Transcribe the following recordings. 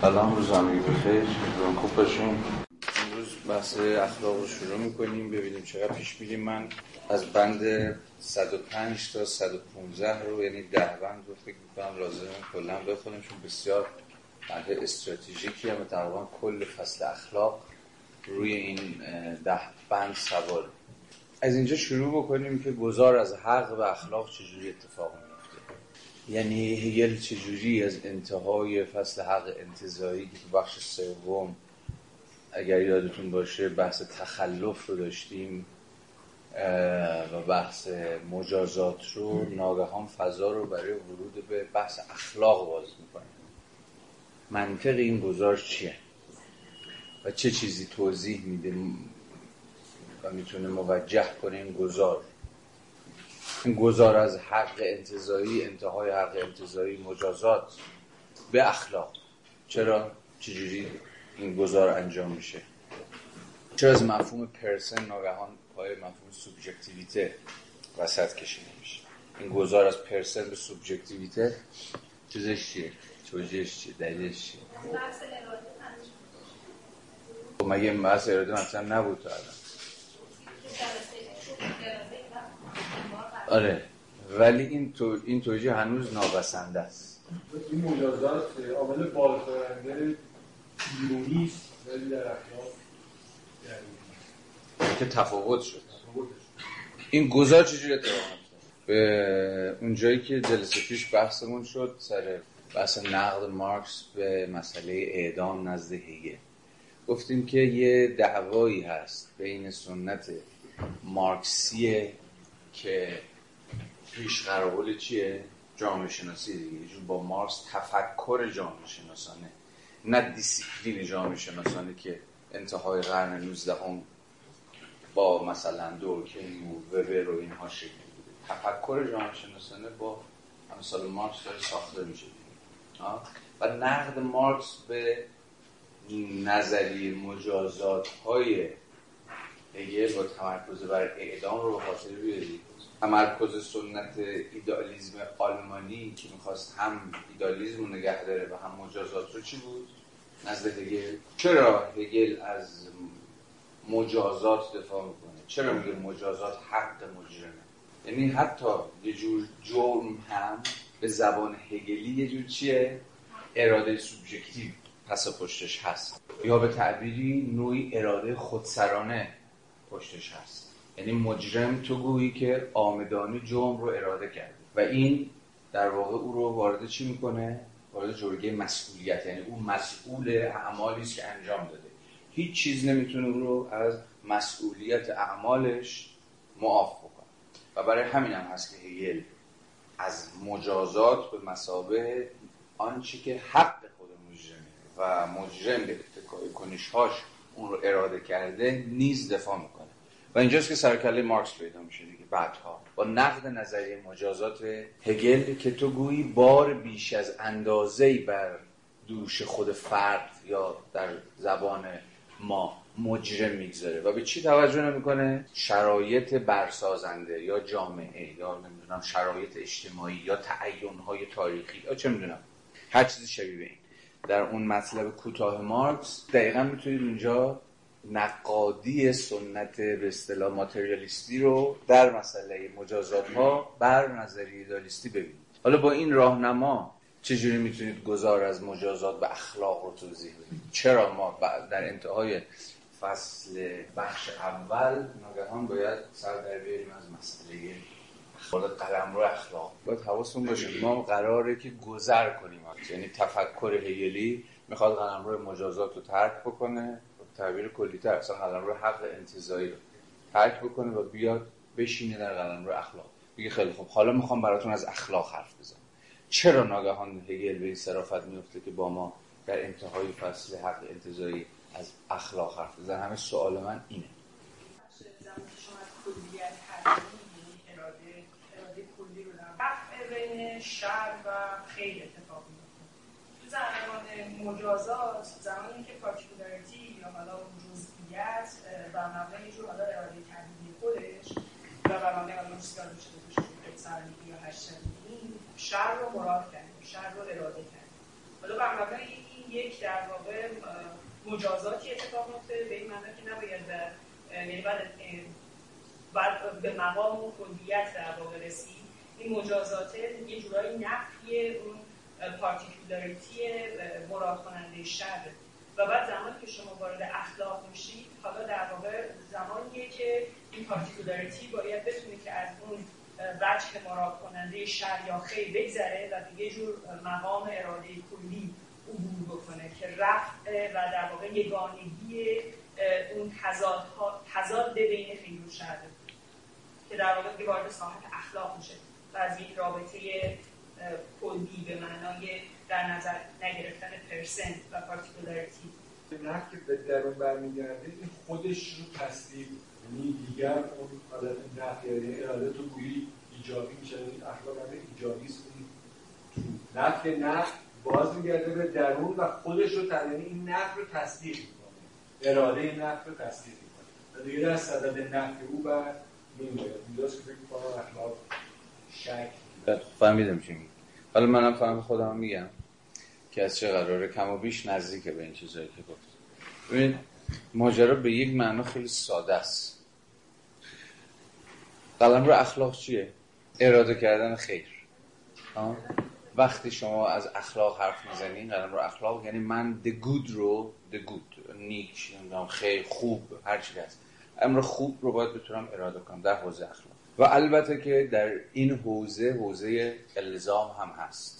سلام روز همگی بخیر. امیدوارم خوب باشیم امروز بحث اخلاق رو شروع می‌کنیم ببینیم چقدر پیش میریم. من از بند 105 تا 115 رو یعنی ده بند رو فکر می‌کنم لازم کلا بخونیم چون بسیار بند استراتژیکی هم تقریبا کل فصل اخلاق روی این ده بند سوار از اینجا شروع بکنیم که گذار از حق و اخلاق چجوری اتفاق میفته یعنی هگل چجوری از انتهای فصل حق انتظایی که تو بخش سوم اگر یادتون باشه بحث تخلف رو داشتیم و بحث مجازات رو ناگهان فضا رو برای ورود به بحث اخلاق باز می‌کنه منطق این گذار چیه؟ و چه چیزی توضیح میده؟ و می‌تونه موجه کنه این این گذار از حق انتظایی انتهای حق انتظایی مجازات به اخلاق. چرا؟ چجوری این گذار انجام میشه؟ چرا از مفهوم پرسن ناگهان پای مفهوم سوبژکتیویته وسط کشیده میشه؟ این گذار از پرسن به سوبژکتیویته چیزش چیه؟ توجیهش چیه؟ دلیلش چیه؟ خب مگه بحث اراده مثلا نبود تا الان؟ آره. ولی این تو این توجیه هنوز نابسنده است. این مجازات عامل بال کننده بیرونی ولی در اخلاق که تفاوت شد. این گذار چجوری اتفاق به اونجایی که جلسه پیش بحثمون شد سر بحث نقد مارکس به مسئله اعدام نزد هیگل گفتیم که یه دعوایی هست بین سنت مارکسیه که پیش قراول چیه؟ جامعه شناسی دیگه با مارکس تفکر جامعه شناسانه نه دیسیپلین جامعه شناسانه که انتهای قرن 19 هم با مثلا دورکیم و وبر و اینها شکل تفکر جامعه شناسانه با امثال مارکس داره ساخته میشه. و نقد مارکس به نظریه مجازات های هگل با تمرکز بر اعدام رو به خاطر تمرکز سنت ایدالیزم آلمانی که می‌خواست هم ایدالیزم رو نگه داره و هم مجازات رو چی بود؟ نزد هگل چرا هگل از مجازات دفاع می‌کنه؟ چرا میگه مجازات حق مجرمه؟ یعنی حتی یه جور جرم هم به زبان هگلی یه جور چیه؟ اراده سوبژکتیو پس پشتش هست یا به تعبیری نوعی اراده خودسرانه پشتش هست یعنی مجرم تو گویی که آمدانی جرم رو اراده کرده. و این در واقع او رو وارد چی می‌کنه؟ وارد جرگه مسئولیت. یعنی او مسئول اعمالی است که انجام داده. هیچ چیز نمی‌تونه او رو از مسئولیت اعمالش معاف بکنه. و برای همین هم هست که هگل از مجازات به مسابه آنچه که حق خود مجرمه و مجرم به اتکای کنشهاش اون رو اراده کرده نیز دفاع می‌کنه. و اینجاست که سرکله مارکس پیدا میشه دیگه بعدها. با نقد نظریه مجازات هگل که تو گویی بار بیش از اندازه بر دوش خود فرد یا در زبان ما مجرم می‌گذاره. و به چی توجه نمی‌کنه؟ شرایط برسازنده یا جامعه یا نمی‌دونم شرایط اجتماعی یا تعینهای تاریخی یا چه می‌دونم. هر چیزی شبیه این. در اون مطلب کوتاه مارکس دقیقا می‌تونید اونجا نقادی سنت به اصطلاح ماتریالیستی رو در مسئله مجازات ها بر نظریه ایدالیستی ببینید. حالا با این راهنما چجوری می‌تونید گذار از مجازات به اخلاق رو توضیح بدید؟ چرا ما در انتهای فصل بخش اول ناگهان باید سر در بیاریم از مسئله خود قلم رو اخلاق. باید حواستون باشه ما قراره که گذر کنیم. یعنی تفکر هگلی می‌خواد قلم رو مجازات رو ترک بکنه. تعبیر کلی تر. اصلا قلم رو حق انتظایی رو ترک بکنه و بیاد بشینه در قلم رو اخلاق. بگه خیلی خوب. حالا می‌خوام براتون از اخلاق حرف بزنم. چرا ناگهان هگل به این صرافت میفته که با ما در انتهای فصل حق انتظایی از اخلاق حرف بزن همه سوال من اینه. بین شر و خیر اتفاق میفته زمان مجازات زمانی که پارتیکولاریتی حالا جزئیت و مبنای جور حالا اراده کردنی خودش و بر مبنای حالا شده باشه سرنگی یا هشتنگی شر رو مراد کردیم شر رو اراده کردیم. حالا بر مبنای این یک در واقع مجازاتی اتفاق میفته به این معنی که نباید یعنی بعد به مقام و کلیت در واقع رسید. این مجازات یه جورایی نفی اون پارتیکولاریتی مراد کننده شر و بعد زمانی که شما وارد اخلاق میشید حالا در واقع زمانیه که این پارتیکولاریتی باید بتونه که از اون وجه مراد کننده شر یا خیر بگذره و یه جور مقام اراده کلی عبور بکنه که رفع و در واقع یگانگی اون تضاد بین خیر و شر که در واقع دیگه وارد ساحت اخلاق میشه. و از این رابطه کلی به معنای در نظر نگرفتن پرسنت و پارتیکولاریتی. نه که به درون برمیگرده این خودش رو تصدیق یعنی دیگر اون حالت نفی یعنی اراده تو گویی ایجابی میشه این اخلاق همه ایجابی است. تو نفی نفی باز میگرده به درون و خودش رو یعنی این نفی رو تصدیق می‌کنه. اراده این نفی رو تصدیق می‌کنه. و دیگه در صدد نفی او بر نمیاد اینجاست که فکر کنم اخلاق شک فهمیدم چی حالا منم فهم خودم میگم. که از چه قراره کم و بیش نزدیکه به این چیزایی که گفت. ببین ماجرا به یک معنا خیلی ساده است. قلم رو اخلاق چیه؟ اراده کردن خیر. وقتی شما از اخلاق حرف می‌زنین قلم رو اخلاق یعنی من the good رو the good نیک خیر خوب هر چی هست. امر خوب رو باید بتونم اراده کنم در حوزه اخلاق. و البته که در این حوزه حوزه الزام هم هست.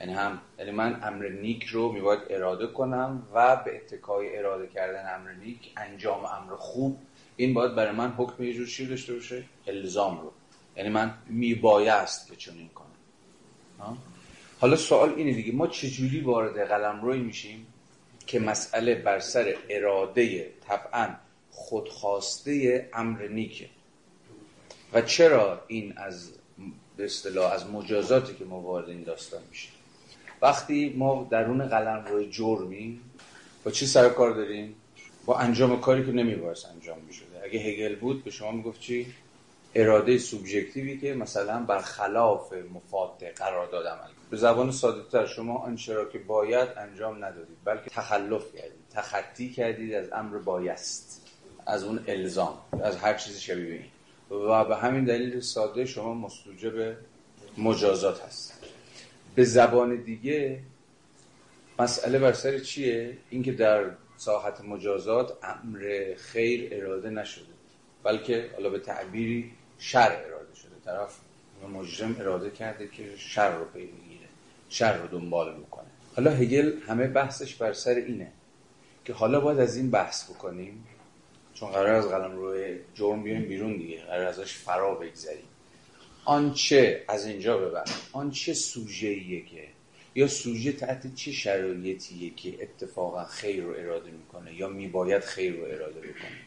یعنی هم یعنی من امر نیک رو میباید اراده کنم و به اتکای اراده کردن امر نیک انجام امر خوب این باید برای من حکم یه جور چی داشته باشه الزام رو. یعنی من میبایست که چنین کنم. حالا سوال اینه دیگه ما چجوری وارد قلم روی میشیم که مسئله بر سر اراده طبعا خودخواسته امر نیکه؟ و چرا این از به اصطلاح از مجازاتی که ما وارد این داستان میشیم؟ وقتی ما درون قلم روی جرمیم با چی سر کار داریم؟ با انجام کاری که نمیباید انجام می‌شده اگه هگل بود به شما می‌گفت چی؟ اراده سوبژکتیوی که مثلا برخلاف مفاد قرارداد عمل به زبان ساده تر شما آنچه را که باید انجام ندادید بلکه تخلف کردید تخطی کردید از امر بایست از اون الزام از هر چیزی شبیه این. و به همین دلیل ساده شما مستوجب مجازات هست. به زبان دیگه مسئله بر سر چیه؟ اینکه در ساحت مجازات امر خیر اراده نشده بلکه حالا به تعبیری شر اراده شده. طرف مجرم اراده کرده که شر رو پی بگیره شر رو دنبال می‌کنه حالا هگل همه بحثش بر سر اینه که حالا باید از این بحث بکنیم چون قرار از قلم روی جرم بیایم بیرون دیگه قرار ازش فرا بگذریم. آنچه از اینجا ببر. آنچه سوژه که یا سوژه تحت چه شرایطیه که اتفاقا خیر رو اراده می‌کنه یا میباید خیر رو اراده بکنه؟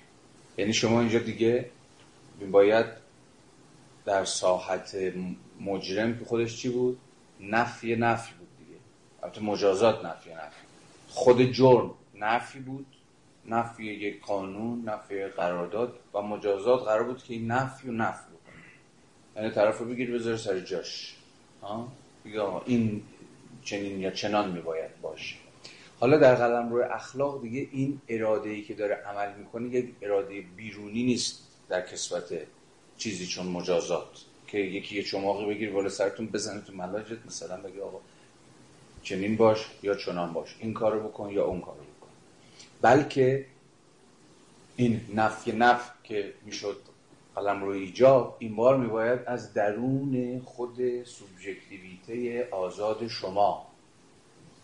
یعنی شما اینجا دیگه میباید در ساحت مجرم که خودش چی بود؟ نفی نفی بود دیگه. البته مجازات نفی نفی. خود جرم نفی بود. نفی یک قانون نفی قرارداد و مجازات قرار بود که این نفی و نفی یعنی طرف رو بگیر بذاره سر جاش. بگه این چنین یا چنان میباید باشه. حالا در قلم روی اخلاق دیگه این اراده ای که داره عمل می‌کنه یک اراده بیرونی نیست در کسبت چیزی چون مجازات. که یکی یه چماقی بگیر بالا سرتون بزنه تو ملاجت مثلا بگی آقا چنین باش یا چنان باش. این کارو بکن یا اون کارو بکن. بلکه این نفی نف که می‌شد قلم رو ایجاب این بار میباید از درون خود سوبژکتیویته آزاد شما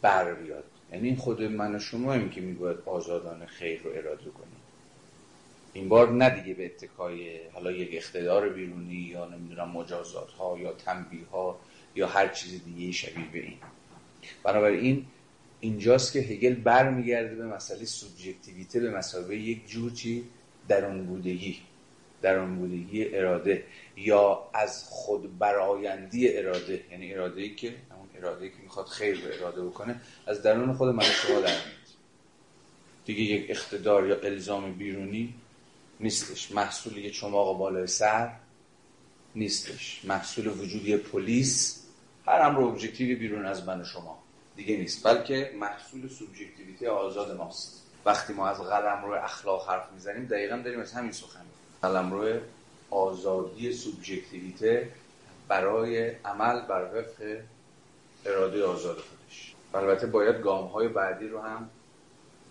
بر بیاد. یعنی خود من و شما هم که میباید آزادانه خیر رو اراده کنیم. این بار نه دیگه به اتکای حالا یک اقتدار بیرونی یا نمی‌دونم مجازات ها یا تنبیه ها یا هر چیز دیگه شبیه به این. بنابراین اینجاست که هگل برمیگرده به مسئله سوبژکتیویته به مسابقه یک جور چی؟ درون بودگی درون بودگی اراده یا از خود برایندی اراده یعنی اراده ای که همون اراده ای که می‌خواد خیر رو اراده بکنه از درون خود من شما در دیگه یک اقتدار یا الزام بیرونی نیستش. محصول یه چماق بالای سر نیستش. محصول وجود یه پلیس هر امر ابجکتیوی بیرون از من شما دیگه نیست. بلکه محصول سوبژکتیویته آزاد ماست. وقتی ما از قلم روی اخلاق حرف می‌زنیم دقیقا داریم از همین سخن قلم روی آزادی سوبژکتیویته برای عمل بر وفق اراده آزاد خودش. البته باید گام های بعدی رو هم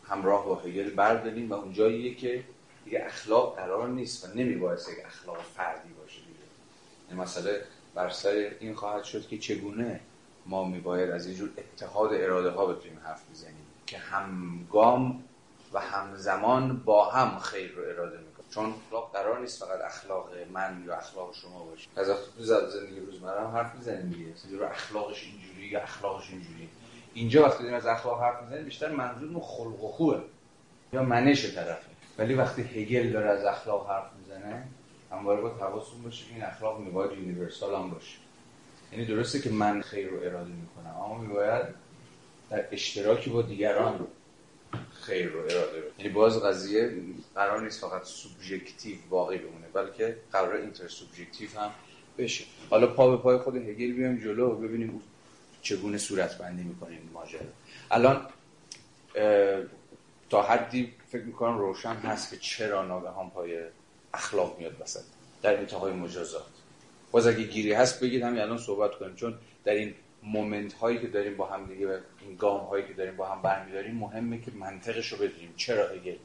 همراه با هگل برداریم و اون جاییه که دیگه اخلاق قرار نیست و نمیباید یک اخلاق فردی باشه دیگه. مسئله بر سر این خواهد شد که چگونه ما میباید از اینجور اتحاد اراده ها بتونیم حرف بزنیم که همگام و همزمان با هم خیر رو اراده می‌کنه چون اخلاق قرار نیست فقط اخلاق من یا اخلاق شما باشه. از تو زندگی روزمره هم حرف می‌زنیم دیگه. رو اخلاقش اینجوری یا اخلاقش اینجوری. اینجا وقتی داریم از اخلاق حرف می‌زنیم بیشتر منظورمون خلق و خویه. یا منش طرفه. ولی وقتی هگل داره از اخلاق حرف می‌زنه همواره با حواستون باشه این اخلاق میباید universal هم باشه. یعنی درسته که من خیر رو اراده می‌کنم اما میباید در اشتراکی با دیگران خیر رو اراده رو یعنی باز قضیه قرار نیست فقط سوبژکتیو واقعی بمونه بلکه قرار اینتر سوبژکتیو هم بشه. حالا پا به پای خود هگل بیایم جلو و ببینیم چگونه صورت بندی می‌کنیم ماجرا. الان تا حدی فکر می‌کنم روشن هست که چرا ناگهان پای اخلاق میاد وسط در انتهای مجازات. باز اگه گیری هست بگید همین الان صحبت کنیم چون در این مومنت هایی که داریم با هم دیگه و این گام هایی که داریم با هم برمیداریم مهمه که منطقش رو بدونیم. چرا اگه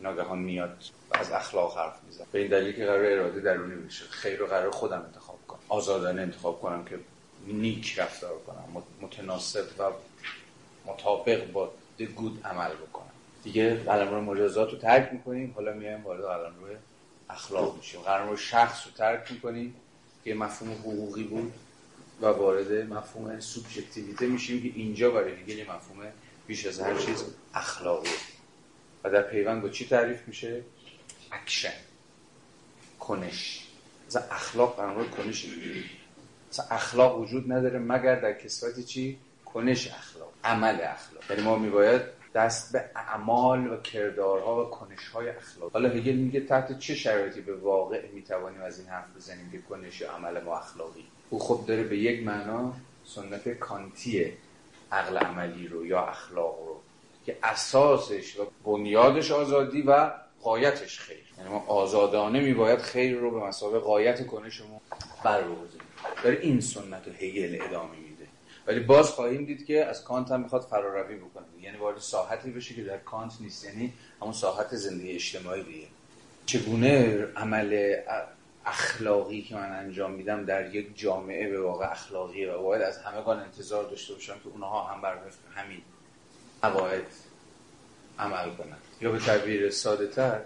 ناگهان میاد از اخلاق حرف میزن به این دلیل که قرار اراده درونی بشه. خیر رو قرار خودم انتخاب کنم. آزادانه انتخاب کنم که نیک رفتار کنم. متناسب و مطابق با good عمل بکنم. دیگه قلم رو مجازات رو ترک می‌کنیم. حالا میایم وارد قلم روی اخلاق میشیم. قلم رو شخص رو ترک می‌کنیم که مفهوم حقوقی بود. و وارد مفهوم سوبژکتیویته میشیم که اینجا برای دیگه مفهوم بیش از هر چیز اخلاقی. و در پیوند با چی تعریف میشه؟ اکشن. کنش. مثلا اخلاق قرار کنش مثلا اخلاق وجود نداره مگر در کسوت چی؟ کنش اخلاق عمل اخلاق. یعنی ما میباید دست به اعمال و کردارها و کنشهای اخلاق. حالا هگل میگه تحت چه شرایطی به واقع می‌توانیم از این حرف بزنیم که کنش عمل ما اخلاقی؟ او خب داره به یک معنا سنت کانتی عقل عملی رو یا اخلاق رو که اساسش و بنیادش آزادی و قایتش خیر. یعنی ما آزادانه میباید خیر رو به مسابقه قایت کنشمون بروزیم داره این سنت رو هگل ادامه میده. ولی باز خواهیم دید که از کانت هم می‌خواد فراروی بکنه. یعنی وارد ساحتی بشه که در کانت نیست. یعنی همون ساحت زندگی اجتماعی دیگه. چگونه عمل اخلاقی که من انجام میدم در یک جامعه به واقع اخلاقی و باید از همگان انتظار داشته باشم که اونها هم بر همین قواعد عمل کنن یا به تعبیر ساده تر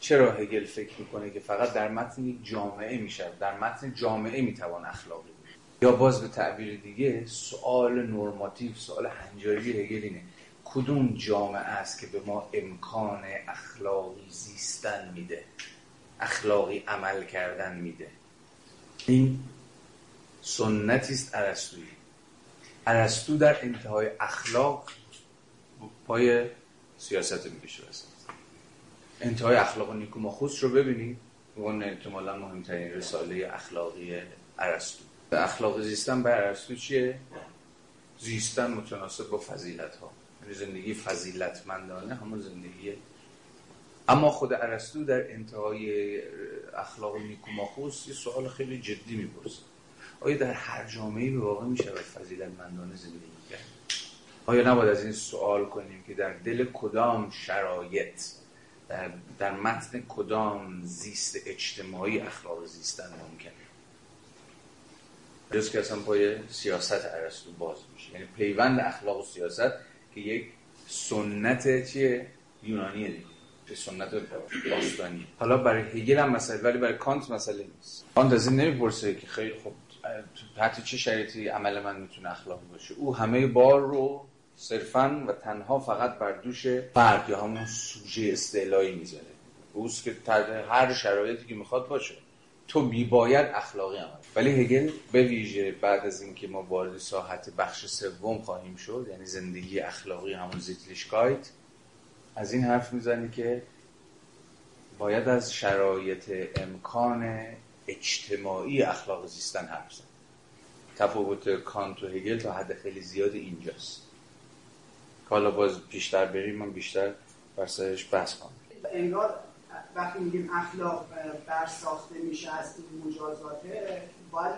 چرا هگل فکر می‌کنه که فقط در متن یک جامعه میشه در متن جامعه می‌توان اخلاقی بود. یا باز به تعبیر دیگه سوال نرماتیو سوال هنجاری هگل اینه. کدوم جامعه است که به ما امکان اخلاقی زیستن میده؟ اخلاقی عمل کردن میده. این سنتی است ارسطویی ارسطو در انتهای اخلاق پای سیاست می‌کشه وسط انتهای اخلاق و نیکوماخوس رو ببینید اون احتمالا مهمترین رساله اخلاقی ارسطو. اخلاق زیستن بر ارسطو چیه؟ زیستن متناسب با فضیلت ها یعنی زندگی فضیلتمندانه همون زندگی اما خود ارسطو در انتهای اخلاق نیکوماخوس یه سوال خیلی جدی می‌پرسه. آیا در هر جامعه به واقع میشه فضیلتمندانه زندگی کرد؟ آیا نباید از این سوال کنیم که در دل کدام شرایط در, در متن کدام زیست اجتماعی اخلاق زیستن ممکنه؟ جز که اصلا پای سیاست ارسطو باز میشه. یعنی پیوند اخلاق و سیاست که یک سنت چیه؟ یونانیه دیگه. سنت باستانی. حالا برای هگل هم مسئله ولی برای کانت مسئله نیست. کانت از این نمی‌پرسه که خیلی خوب تحت چه شرایطی عمل من می‌تونه اخلاقی باشه. او همه بار رو صرفا و تنها فقط بر دوش فرد یا همون سوژه استعلایی می‌ذاره. اوست که هر شرایطی که می‌خواد باشه. تو میباید اخلاقی عمل ولی هگل به ویژه بعد از اینکه ما وارد ساحت بخش سوم خواهیم شد یعنی زندگی اخلاقی همون زیتلیشکایت از این حرف می‌زنی که باید از شرایط امکان اجتماعی اخلاق زیستن حرف زن تفاوت کانت و هگل تا حد خیلی زیاد اینجاست. حالا باز بیشتر بریم من بیشتر برسرش بحث کنم. انگار وقتی میگیم اخلاق بر ساخته میشه از این مجازاته باید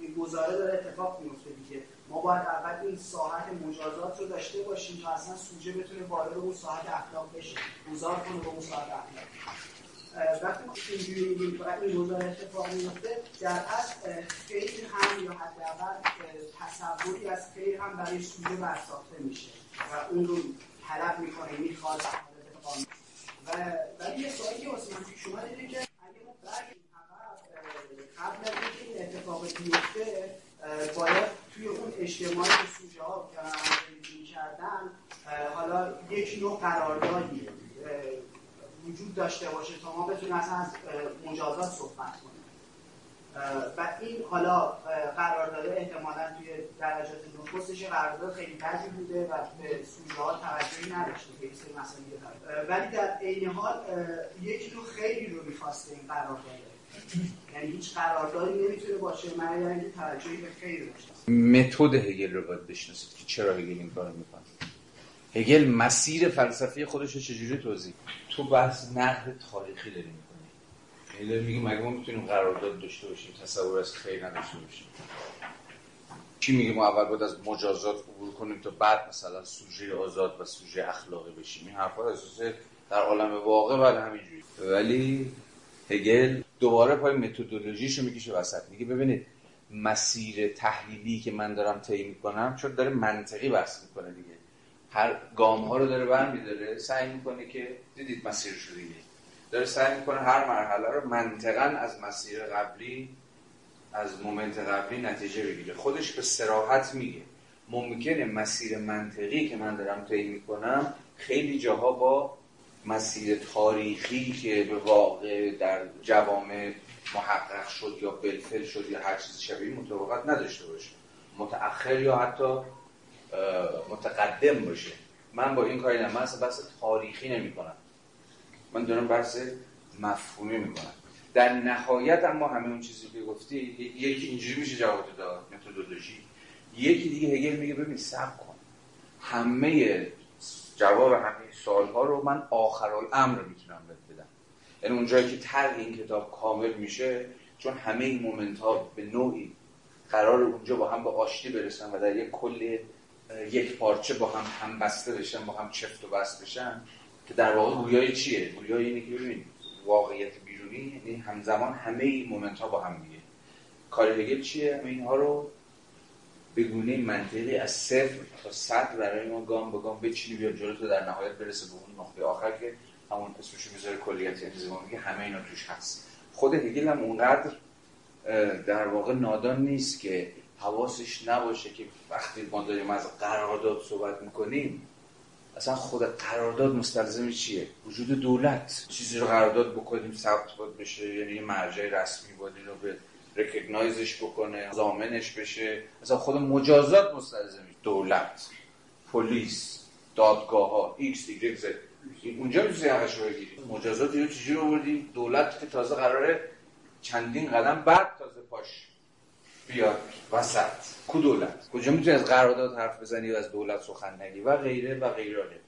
این گزاره داره اتفاق میفته دیگه. ما باید اول این ساحت مجازات رو داشته باشیم تا اصلا سوژه بتونه وارد اون ساحت اخلاق بشه. گذار کنه به اون ساحت اخلاق. وقتی ما اینجوری میگیم فقط این گزاره اتفاق میفته در اصل خیلی هم یا حداقل تصوری از خیر هم برای سوژه برساخته میشه. و اون رو طلب می‌کنه می‌خواد و ولی یه سوالی که واسه من اومد اینه که اگه ما برگردیم قبل از اینکه این اتفاق بیفته باید توی اون اجتماعی که سوژه ها کردن حالا یک نوع قراردادی وجود داشته باشه تا ما بتونیم اصلا از مجازات صحبت کنیم. و این حالا قرارداد احتمالا توی درجات نخستش قرارداد خیلی بدی بوده و به سوژه ها توجهی نداشته به این مسئله ولی در عین حال یک نوع خیلی رو می‌خواسته این قرارداد. یعنی هیچ قراردادی نمی‌تونه باشه. من یعنی توجهی به خیر داشته متد هگل رو باید بشناسید که چرا هگل این کارو می‌کنه. هگل مسیر فلسفی خودش رو چجوری توضیح تو بحث نقد تاریخی داری می‌کنی. هگل میگه مگه ما می‌تونیم قرارداد داشته باشیم تصور از خیر نداشته باشیم؟ کی میگه ما اول باید از مجازات عبور کنیم تا بعد مثلا سوژه آزاد و سوژه اخلاقی بشیم؟ این حرفا اساس در عالم واقع بعد همینجوری. ولی هگل دوباره پای متدولوژیشو می‌کشه وسط. میگه ببینید مسیر تحلیلی که من دارم طی می‌کنم چون داره منطقی بحث می‌کنه دیگه. هر گام ها رو داره برمیداره سعی می‌کنه که دیدید مسیرش رو دیگه. داره سعی می‌کنه هر مرحله رو منطقا از مسیر قبلی از مومنت قبلی نتیجه بگیره. خودش به سراحت میگه. ممکنه مسیر منطقی که من دارم طی می‌کنم خیلی جاها با مسیر تاریخی که به واقع در جوامع محقق شد یا بلفل شد یا هر چیزی شبیه مطابقت نداشته باشه. متأخر یا حتی متقدم باشه. من با این کاری من اصلا بحث تاریخی نمی کنم من دارم بحث مفهومی می‌کنم. در نهایت اما همه اون چیزی که گفتی یکی اینجوری میشه جواب داد متدولوژی. یکی دیگه هگل میگه ببین صبر کن. همه جواب همه سوال ها رو من آخر الامر می‌تونم بهت بدم. یعنی اونجایی که طرح این کتاب کامل میشه چون همه این مومنت ها به نوعی قرار اونجا با هم به آشتی برسن و در یک کل یک پارچه با هم هم بسته بشن با هم چفت و بست بشن که در واقع گویای چیه؟ گویای اینه که ببین واقعیت بیرونی یعنی همزمان همه این مومنت ها با هم دیگه. کار هگل چیه؟ همه اینها رو به گونه منطقی از صفر تا صد برای ما گام به گام بچینی بیا جلو تو در نهایت برسه به اون نقطه آخر که همون اسمشو می‌ذاره کلیت انتظام میگه همه اینا توش هست. خود هگل هم اونقدر در واقع نادان نیست که حواسش نباشه که وقتی ما داریم از قرارداد صحبت می‌کنیم اصلا خود قرارداد مستلزم چیه؟ وجود دولت. چیزی رو قرارداد بکنیم ثبت باید بشه یعنی یه مرجع رسمی باید رو به recognize ش بکنه ضامنش بشه. مثلا خود مجازات مستلزم دولت پلیس دادگاه ها X زد. اونجا می‌تونی حقش رو بگیری. مجازات رو چجوری آوردی دولت که تازه قراره چندین قدم بعد تازه پاش بیاد. وسط. کو دولت؟ کجا می‌تونی از قرارداد حرف بزنی و از دولت سخن نگی؟ و غیره و غیره.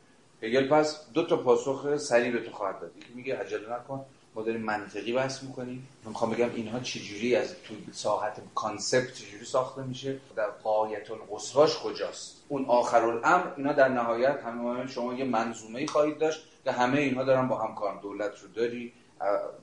هگل پس دو تا پاسخ سریع به تو خواهد داد. یکی میگه عجله نکن. ما داریم منطقی بحث می‌کنیم. من می‌خوام بگم اینها چجوری از تو ساحت concept چجوری ساخته میشه در غایت القصواش کجاست؟ اون آخر الامر اینا در نهایت همه شما یه منظومه ای خواهید داشت که همه اینها دارن با هم کار دولت رو داری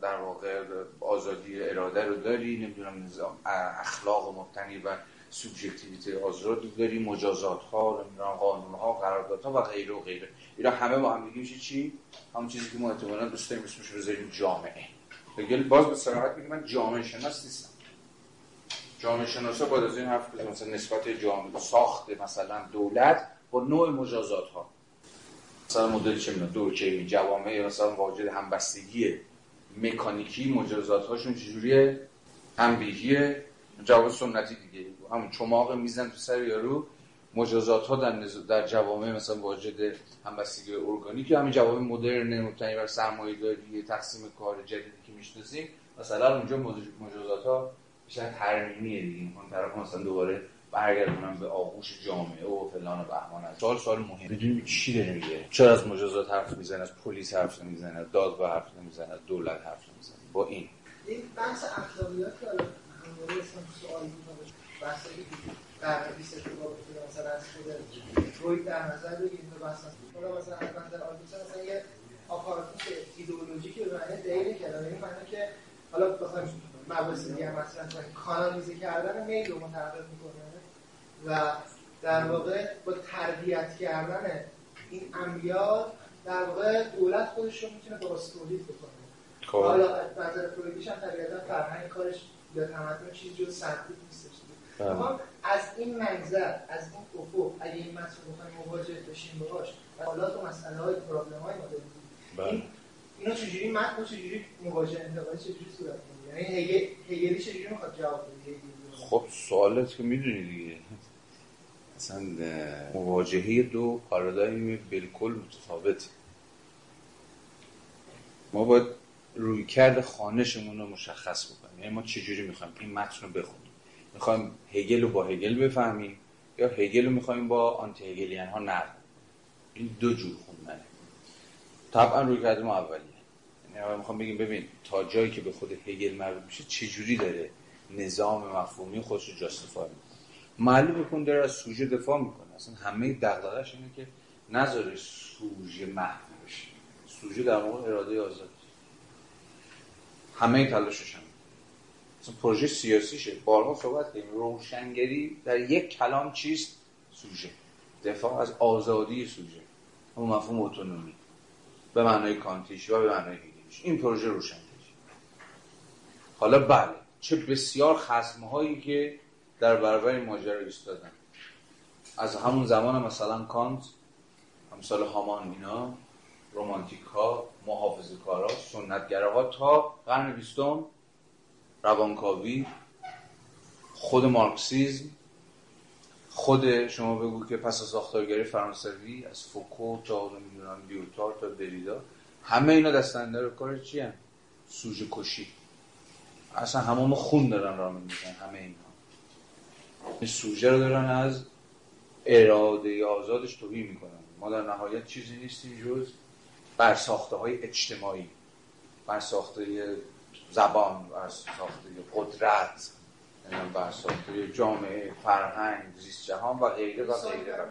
در واقع آزادی اراده رو داری نمی‌دونم نظام اخلاق مبتنی و سوبژکتیویته آزاد داری مجازات ها قانون ها قرارداد ها و غیره و غیره. اینا همه با هم میشه چی؟ همون چیزی که ما احتمالاً دوست داریم اسمش بذاریم جامعه. هگل باز به صراحت میگه من جامعه شناس نیستم. جامعه شناسا باید از این حرف بزنم مثلا نسبت جامعه ساخت مثلا دولت با نوع مجازات ها مثلا مدل چه می‌دونم دورکیمی جوامع مثلا واجد همبستگی مکانیکی مجازات هاشون چجوریه؟ تنبیهیه جواب سنتی دیگه. همون چماق میزن تو سر یارو. مجازات ها در, نز... در جوامع مثلا واجد همبستگی ارگانیک همین جوامع مدرن مبتنی بر سرمایه داری تقسیم کار جدیدی که می‌شناسیم مثلا اونجا مجازات ها بیشتر ترمیمیه دیگه. اون طرف مثلا دوباره برگردونم به آغوش جامعه و فلان و بهمان. از سوال سوال مهم بدونیم چی داره میگه؟ چرا از مجازات حرف می‌زنه؟ از پلیس حرف نمی‌زنه؟ از دادگاه حرف نمی‌زنه؟ از دولت حرف نمی‌زنه؟ با این. این بحث اخلاقیات که همواره سوال بود؟ بحث قرن 20 اتفاق افتاده مثلا از خود روی در نظر بگیریم بحث حالا مثلا از مثلا یه ایدئولوژیکی به معنی دین کلمه این معنی که حالا بخوایم مباحث دیگه کنیم کانالیزه کردن میل رو متعرض می‌کنه و در واقع با تربیت کردن این امیال در واقع دولت خودش رو می‌تونه درست تولید بکنه خب. حالا نظر فرویدیش هم طبیعتا فرهنگ کارش یا تمدن چیز جز سنتی نیستش. اما از این منظر از این افق اگه این مسئله بخوایم مواجه بشیم باهاش و حالات و مسئله های پرابلم های داریم. بله. این اینو چجوری متن چجوری مواجه انتقادی چجوری صورت می‌گیره؟ یعنی هگلی چجوری می‌خواد جواب بده؟ خب سوالت که می‌دونی دیگه. اصلا مواجهه دو پارادایم بالکل متفاوت ما باید روی کرد خانشمون رو مشخص بکنیم. یعنی ما چجوری می‌خوایم این متن رو بخونیم؟ می‌خوایم هگل رو با هگل بفهمیم یا هگل رو می‌خوایم با آنتی هگلیان ها نر این دو جور خوندنه طبعا روی کرد ما اولیه. یعنی می‌خوام بگیم ببین تا جایی که به خود هگل مربوط میشه چجوری داره نظام مفهومی خودش رو جاستیفای می‌کنه؟ معلوم بکن داره از سوژه دفاع می‌کنه. اصلا همه دغدغه‌اش اینه که نذاره سوژه محو بشه. سوژه در واقع اراده آزاد. همه تلاشش هم پروژه سیاسیشه. بارها صحبت کردیم. روشنگری در یک کلام چیست؟ سوژه. دفاع از آزادی سوژه. همون مفهوم اتونومی. به معنای کانتیش و به معنای هیگلیش این پروژه روشنگری حالا بله چه بسیار خصمهایی که در برابر این ماجرا ایستادن. از همون زمان مثلا کانت امثال هامان اینا رومانتیک ها محافظه کارا سنتگره ها تا قرن بیستم روانکاوی خود مارکسیزم خود شما بگو که پس از ساختارگری فرانسوی از فوکو تا نمی‌دونم لیوتار تا دریدا همه اینا دستنده کار چی هم؟ سوژه کشی. اصلا همه خون دارن را میزن همه اینا. این سوژه رو دارن از اراده آزادش توهی می‌کنن. ما در نهایت چیزی نیستیم جز برساخته های اجتماعی برساخته زبان برساخته قدرت برساخته جامعه فرهنگ زیست جهان و غیره و غیره.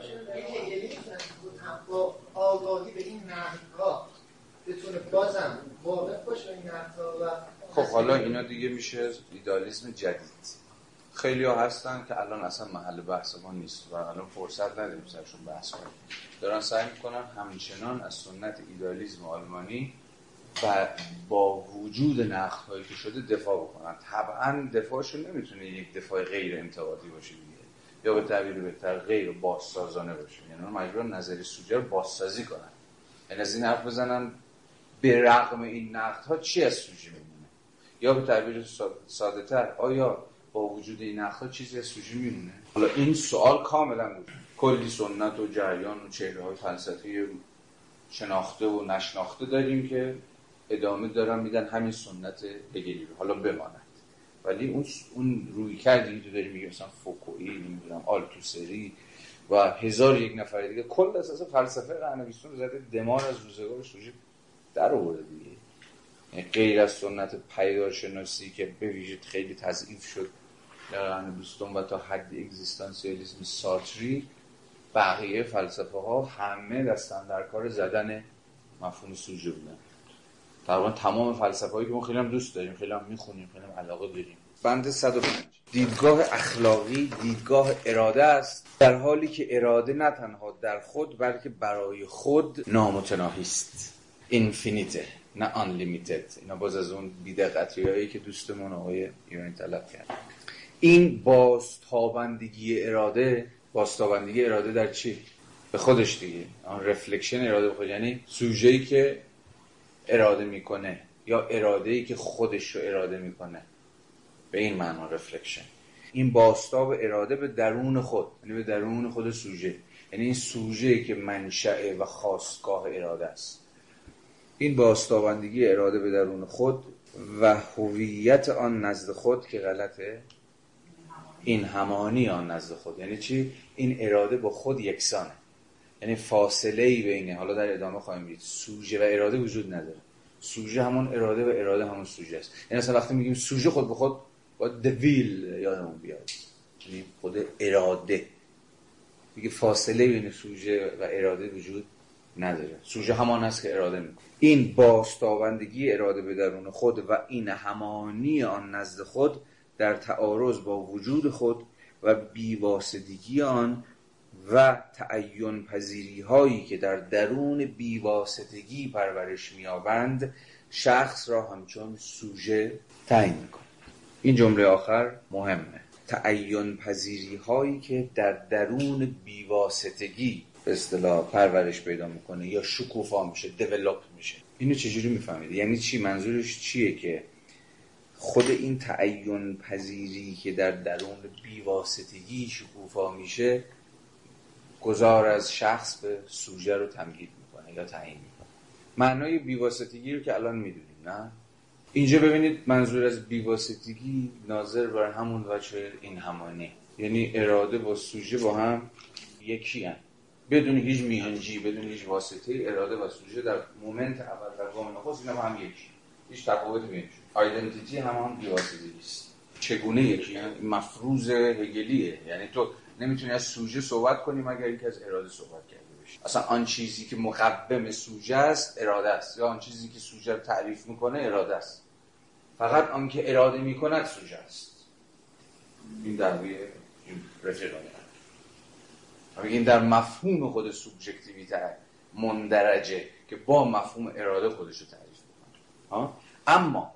با آگاهی به این نقدها بتونه بازم واقف باشه این نقدها و خب حالا اینا دیگه میشه ایدالیسم جدید. خیلی ها هستن که الان اصلا محل بحث ما نیست و الان فرصت نداریم سرشون بحث کنیم. دارن سعی می‌کنن همچنان از سنت ایدالیزم آلمانی و با وجود نقد که شده دفاع بکنن. طبعا دفاعشون نمی‌تونه یک دفاع غیر انتقادی باشه دیگه. یا به تعبیر بهتر غیر بازسازانه باشه. یعنی مجبور نظری سوجه رو بازسازی کنن. یعنی از این حرف بزنن به رغم این نقد ها چی از سوژه میمونه؟ یا به تعبیر ساده تر آیا با وجود این نقد چیزی از سوژه میمونه؟ حالا این سوال کاملا بود. کلی سنت و جریان و چهره های فلسفی شناخته و نشناخته داریم که ادامه دارن میدن همین سنت هگلی رو حالا بماند. ولی اون اون روی کردی که داری میگه مثلا فوکوئی نمی‌دونم آلتوسری و هزار یک نفر دیگه کل اساس فلسفه قرن 20 زده دمار از روزگار سوژه در آورده دیگه. یعنی غیر از سنت پیدارشناسی که به ویژه خیلی تضعیف شد در قرن بیستم و تا حد اگزیستانسیالیسم ساتری بقیه فلسفه ها همه دستن در کار زدن مفهوم سوژه بودن. تقریبا تمام فلسفه هایی که ما خیلی هم دوست داریم خیلی هم می‌خونیم خیلی هم علاقه داریم. بند 105 دیدگاه اخلاقی دیدگاه اراده است در حالی که اراده نه تنها در خود بلکه برای خود نامتناهی است. اینفینیته نه آنلیمیتد اینا باز از اون بیدقتی هایی که دوستمون آقای ایرانی طلب کرد. این بازتابندگی اراده بازتابندگی اراده در چی؟ به خودش دیگه. آن رفلکشن اراده بخود یعنی سوژه‌ای که اراده می‌کنه یا اراده ای که خودش رو اراده می‌کنه. به این معنا رفلکشن این باستاب اراده به درون خود یعنی به درون خود سوژه. یعنی این سوژه که منشأ و خواستگاه اراده است. این باستابندگی اراده به درون خود و هویت آن نزد خود که غلطه. این همانی آن نزد خود. یعنی چی؟ این اراده با خود یکسانه. یعنی فاصله ای بینه حالا در ادامه خواهیم دید. سوژه و اراده وجود نداره. سوژه همون اراده و اراده همون سوژه است. یعنی مثلا وقتی میگیم سوژه خود به خود با دویل یادمون بیاد. یعنی خود اراده. میگه فاصله بین سوژه و اراده وجود نداره. سوژه همان است که اراده می‌کنه. این باستابندگی اراده به درون خود و این همانی آن نزد خود در تعارض با وجود خود و بیواسطگی آن و تعین پذیری هایی که در درون بیواسطگی پرورش میابند شخص را همچون سوژه تعیین می‌کنه این جمله آخر مهمه. تعین پذیری هایی که در درون بیواسطگی به اصطلاح پرورش پیدا می‌کنه یا شکوفا میشه دیولپ میشه. اینو چجوری می‌فهمید؟ یعنی چی؟ منظورش چیه که خود این تعین پذیری که در درون بیواسطگی شکوفا میشه گذار از شخص به سوژه رو تمهید می‌کنه یا تعیین می‌کنه. معنای بیواسطگی رو که الان می‌دونیم نه؟ اینجا ببینید منظور از بیواسطگی ناظر بر همون وجه این همانی یعنی اراده با سوژه با هم یکی هن. بدون هیچ میانجی بدون هیچ واسطه اراده و سوژه در مومنت اول در گام نخست اینا هم یکی. هیچ تفاوت نمیشه آیدنتیتی هم هم بیواسطگی است. چگونه یکی مفروض هگلیه. یعنی تو نمی‌تونی از سوژه صحبت کنی مگر اینکه از اراده صحبت کرده باشی. اصلا آن چیزی که مقوم سوژه است اراده است. یا آن چیزی که سوژه رو تعریف می‌کنه اراده است. فقط آنکه اراده می‌کند سوژه است. این دعوی رفیقانه این در مفهوم خود سوبژکتیویته مندرجه که با مفهوم اراده خودش رو تعریف می‌کنه. اما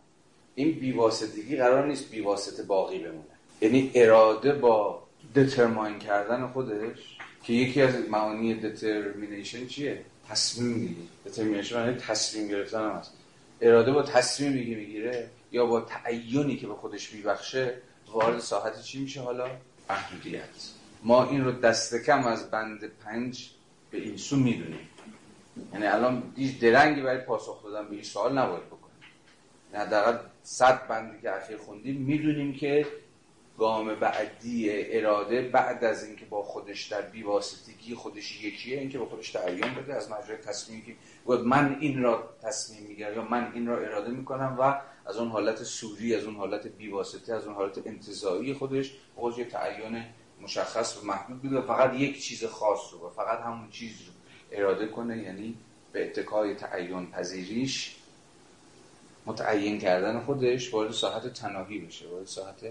این بیواسطگی قرار نیست بیواسطه باقی بمونه. یعنی اراده با دترماین کردن خودش که یکی از معانی دترمینیشن چیه؟ تصمیم می‌گیری. دترمینیشن یعنی تصمیم گرفتن هم هست. اراده با تصمیم میگی می‌گیره یا با تعینی که به خودش میبخشه وارد ساحت چی میشه حالا؟ محدودیت. ما این رو دست کم از بند پنج به این سو می‌دونیم. یعنی الان هیچ درنگی برای پاسخ دادن به این سوال نباید بکنیم. حداقل صد بندی که اخیر خوندیم می‌دونیم که گام بعدی اراده بعد از اینکه با خودش در بیواسطگی خودش یکیه اینکه با خودش تعیین بده از مجرای تصمیمی که من این را تصمیم می‌گیرم یا من این را اراده می‌کنم و از اون حالت سوری از اون حالت بیواسطه از اون حالت انتزاعی خودش خودش یه تعیین مشخص و محدود بده فقط یک چیز خاص رو و فقط همون چیز رو اراده کنه یعنی به اتکای تعین پذیریش متعین کردن خودش وارد ساحت تناهی بشه وارد ساحت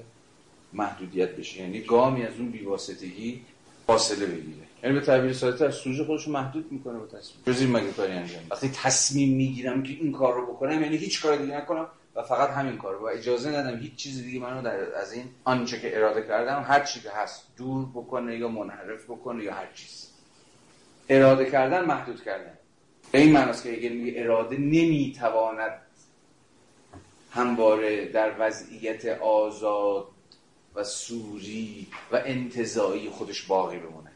محدودیت بشه. یعنی گامی از اون بیواسطگی فاصله بگیره. یعنی به تعبیر ساده از سوژه خودش محدود می‌کنه با تصمیم. جز این مگه کاری انجام وقتی تصمیم می‌گیرم که این کار رو بکنم یعنی هیچ کار دیگه نکنم و فقط همین کار و اجازه ندم هیچ چیز دیگه منو در از این آنچه که اراده کردم هر چی که هست دور بکنه یا منحرف بکنه یا هر چیز. اراده کردن محدود کردن. به این معنی که اگر میگه اراده نمی‌تواند همواره در وضعیت آزاد و سوری و انتظایی خودش باقی بمونه.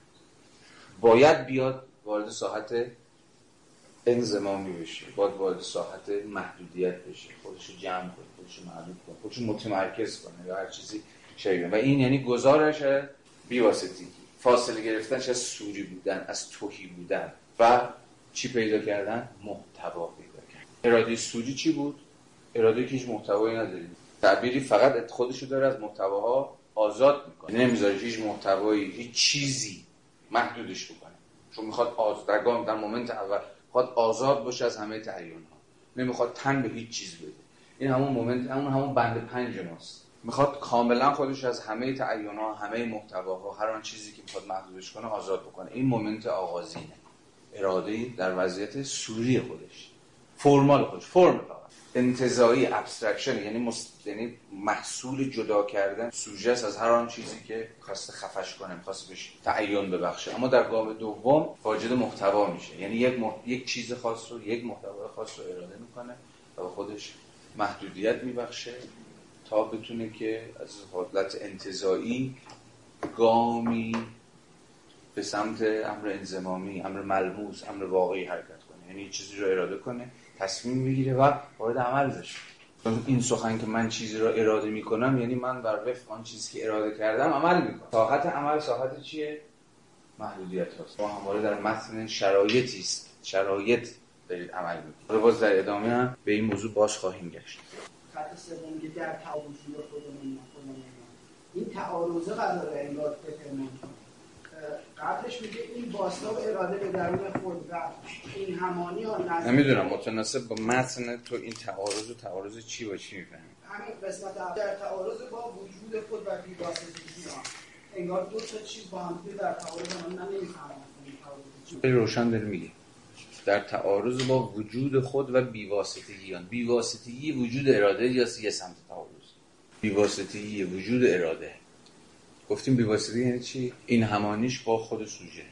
باید بیاد وارد ساحت انزمامی بشه. باید وارد ساحت محدودیت بشه. خودش رو جمع کنه خودش رو محدود کنه خودش رو متمرکز کنه یا هر چیزی شبیه و این یعنی گزارش بیواسطگی. فاصله گرفتنش از سوری بودن از تهی بودن. و چی پیدا کردن؟ محتوا پیدا کردن. اراده سوری چی بود؟ اراده که هیچ محتوایی نداریم. تعبیری فقط خودشو داره از محتواها آزاد می‌کنه. نمی‌ذاره هیچ محتوایی هیچ چیزی محدودش بکنه. چون می‌خواد آزاد در, moment اول می‌خواد آزاد باشه از همه تعیین ها نمی‌خواد تن به هیچ چیز بده. این همون moment همون همون بند پنج ماست. می‌خواد کاملا خودش از همه تعیین ها همه محتواها هر آن چیزی که می‌خواد محدودش کنه آزاد بکنه. این moment آغازینه. اراده در وضعیت سوری خودش. formal خودش. فرم انتزاعی abstraction یعنی مست... یعنی محصول جدا کردن سوژه از هر آن چیزی که خواسته خفش کنه خواست بهش تعین ببخشه. اما در گام دوم واجد محتوا میشه. یعنی یک, یک چیز خاص رو یک محتوا خاص رو اراده می‌کنه و به خودش محدودیت میبخشه تا بتونه که از حالت انتزاعی گامی به سمت امر انزمامی امر ملموس امر واقعی حرکت کنه. یعنی چیزی رو اراده کنه تصمیم می‌گیره و وارد عمل بشه. این سخن که من چیزی را اراده می‌کنم یعنی من بر وفق آن چیزی که اراده کردم عمل می‌کنم. ساحت عمل ساحت چیه؟ محدودیت هست ما همواره در متن شرایطی است. شرایط دارید عمل می‌کنید. باز در ادامه هم به این موضوع باز خواهیم گشت. که در تعارض خودمون این تعارضه قراره انگار دترمین قبلش میگه این باستاب اراده به درون خود و این همانی ها نزد نمی‌دونم متناسب با متن تو این تعارض و تعارض چی با چی می‌فهمی؟ همین قسمت در تعارض با وجود خود و بی‌واسطگی ها انگار دو تا چیز با هم در تعارض من نمی‌فهمم روشن داری میگه در تعارض با وجود خود و بیواسطگی بیواسطگی وجود اراده یا یه سمت تعارض؟ بیواسطگی وجود اراده. گفتیم بیواسطگی یعنی چی؟ این همانیش با خود سوژه.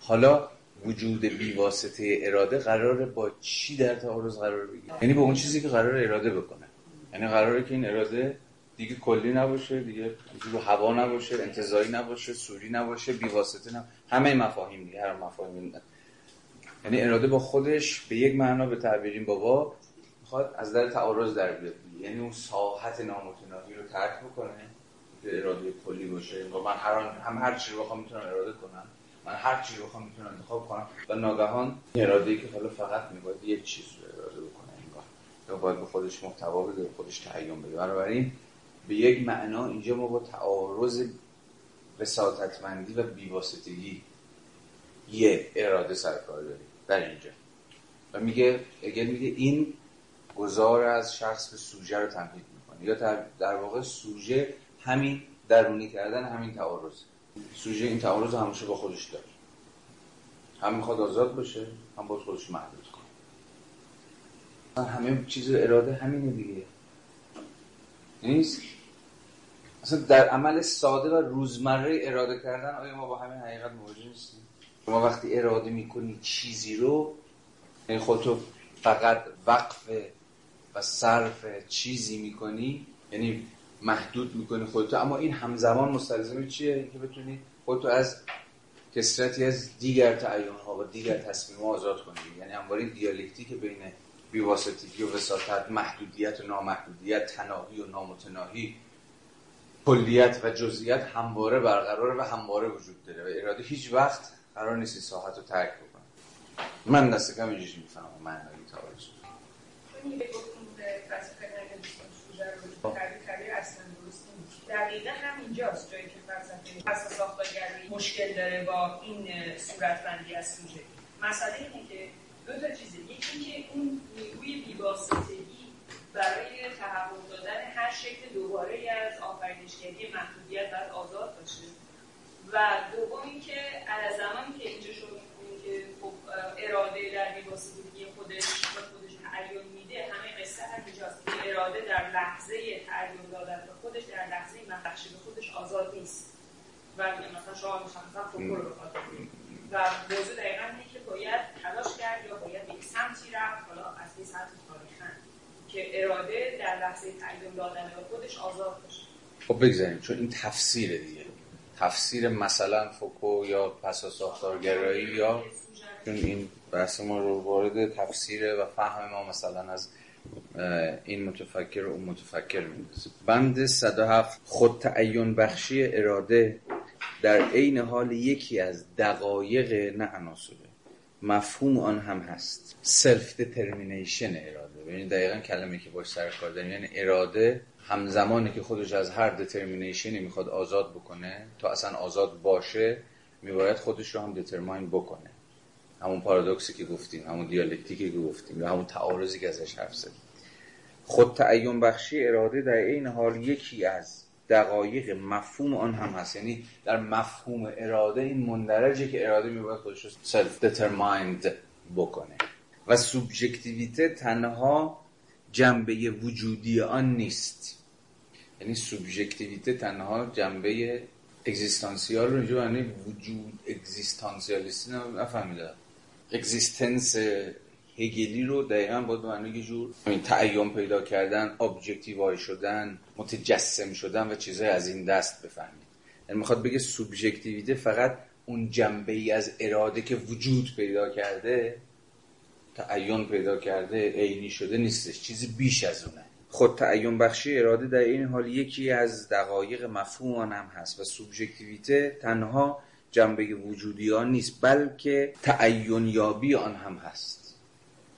حالا وجود بیواسطه اراده قراره با چی در تعارض قرار بگیره؟ یعنی با اون چیزی که قرار اراده بکنه. یعنی قراره که این اراده دیگه کلی نباشه دیگه رو هوا نباشه انتظاری نباشه سوری نباشه بیواسطه نباشه همه مفاهیم دیگه هر مفاهیم یعنی اراده با خودش به یک معنا به تعبیرین بابا می‌خواد از در تعارض در بیاد. یعنی اون ساحت نامتناهی رو ترک بکنه. که اراده کلی باشه. و من هر هم هر چی رو بخوام می‌تونم اراده کنم من هر چی رو بخوام می‌تونم انتخاب کنم و ناگهان اراده ای که حالا فقط می‌خواد یک چیز رو اراده بکنه انگار. یا باید به خودش محتوا بده به خودش تعیین بده. بنابراین به یک معنا اینجا ما با تعارض وساطتمندی و بیواسطگی یه اراده سرکار داریم در اینجا. و میگه اگر میگه این گذار از شخص به سوژه رو تمهید می‌کنه یا در واقع سوژه همین درونی کردن همین تعارض. سوژه این تعارض همیشه با خودش داره هم می‌خواد آزاد باشه هم باز خودش محدود کنه. همه چیز اراده همینه دیگه. نیست؟ اصلا در عمل ساده و روزمره اراده کردن آیا ما با همین حقیقت مواجه نیستیم؟ شما وقتی اراده می‌کنی چیزی رو یعنی خودتو فقط وقف و صرف چیزی می‌کنی یعنی محدود می‌کنی خودتو. اما این همزمان مستلزم چیه؟ که بتونی خودتو از کسرتی از دیگر تعیین ها و دیگر تصمیم آزاد کنی. یعنی همواره دیالکتیک بین بیواسطگی و وساطت محدودیت و نامحدودیت تناهی و نامتناهی کلیت و جزئیات همواره برقرار و همواره وجود داره و اراده هیچ وقت قرار نیست ساحت رو ترک بکنه. من دست کم اینجوری می‌فهمم. معنایی تعارض دقیقا همینجاست. جایی که فلسفه پس ساختارگری مشکل داره با این صورتبندی از سوژه. مسئله اینه که دو تا چیزه. یکی که اون نیروی بیواسطگی برای تحقق دادن هر شکل دوباره از آفرینشگری محدودیت باید آزاد باشه. و دوم اینکه از زمانی که اینجا شد که خب اراده در بیواسطگی خودش و خودش تعیین میده همه قصه همینجاست که اراده در لحظه تعیین دادن به خودش در لحظه مخشی به خودش آزاد نیست. و مثلا شما مشخصا فوکو رو بخواد و موضوع دقیقا اینه که باید تلاش کرد یا باید به سمتی رفت حالا از این سمت تاریخن که اراده در لحظه تعیین دادن به خودش آزاد باشه. خب بگذاریم چون این تفسیر دیگه. تفسیر مثلا فوکو یا پسا ساختارگرایی یا چون این بحث ما رو وارد تفسیر و فهم ما مثلا از این متفکر و اون متفکر میندازه. بند 107 خود تعین بخشی اراده در عین حال یکی از دقایق نه عناصره. مفهوم آن هم هست. self-determination اراده. ببینید دقیقا کلمه که باش سر کار داریم. یعنی اراده همزمانی که خودش از هر determination ی می‌خواد آزاد بکنه تا اصلا آزاد باشه میباید خودش رو هم دترماین بکنه. همون پارادوکسی که گفتیم همون دیالکتیکی که گفتیم یا همون تعارضی که ازش حرف زدیم. خود تعین بخشی اراده در این حال یکی از دقایق مفهوم آن هم هست. یعنی در مفهوم اراده این مندرجه که اراده میباید خودش رو سلف دترمایند بکنه. و سوبژکتیویته تنها جنبه وجودی آن نیست. یعنی سوبژکتیویته تنها جنبه اگزیستانسیال رو اینجا وجود اگزیستانسیالیستی نفهمیده existence هگلی رو دقیقا باید به معنی یه جور این تعیین پیدا کردن objectify شدن متجسم شدن و چیزهای از این دست بفهمید. یعنی می‌خواد بگه سوبژکتیویته فقط اون جنبه ای از اراده که وجود پیدا کرده تعین پیدا کرده عینی شده نیستش چیزی بیش از اونه. خود تعین بخشی اراده در عین حال یکی از دقایق مفهوم هم هست و سوبژکتیویته تنها جنبه وجودی آن نیست بلکه تعین یابی آن هم هست.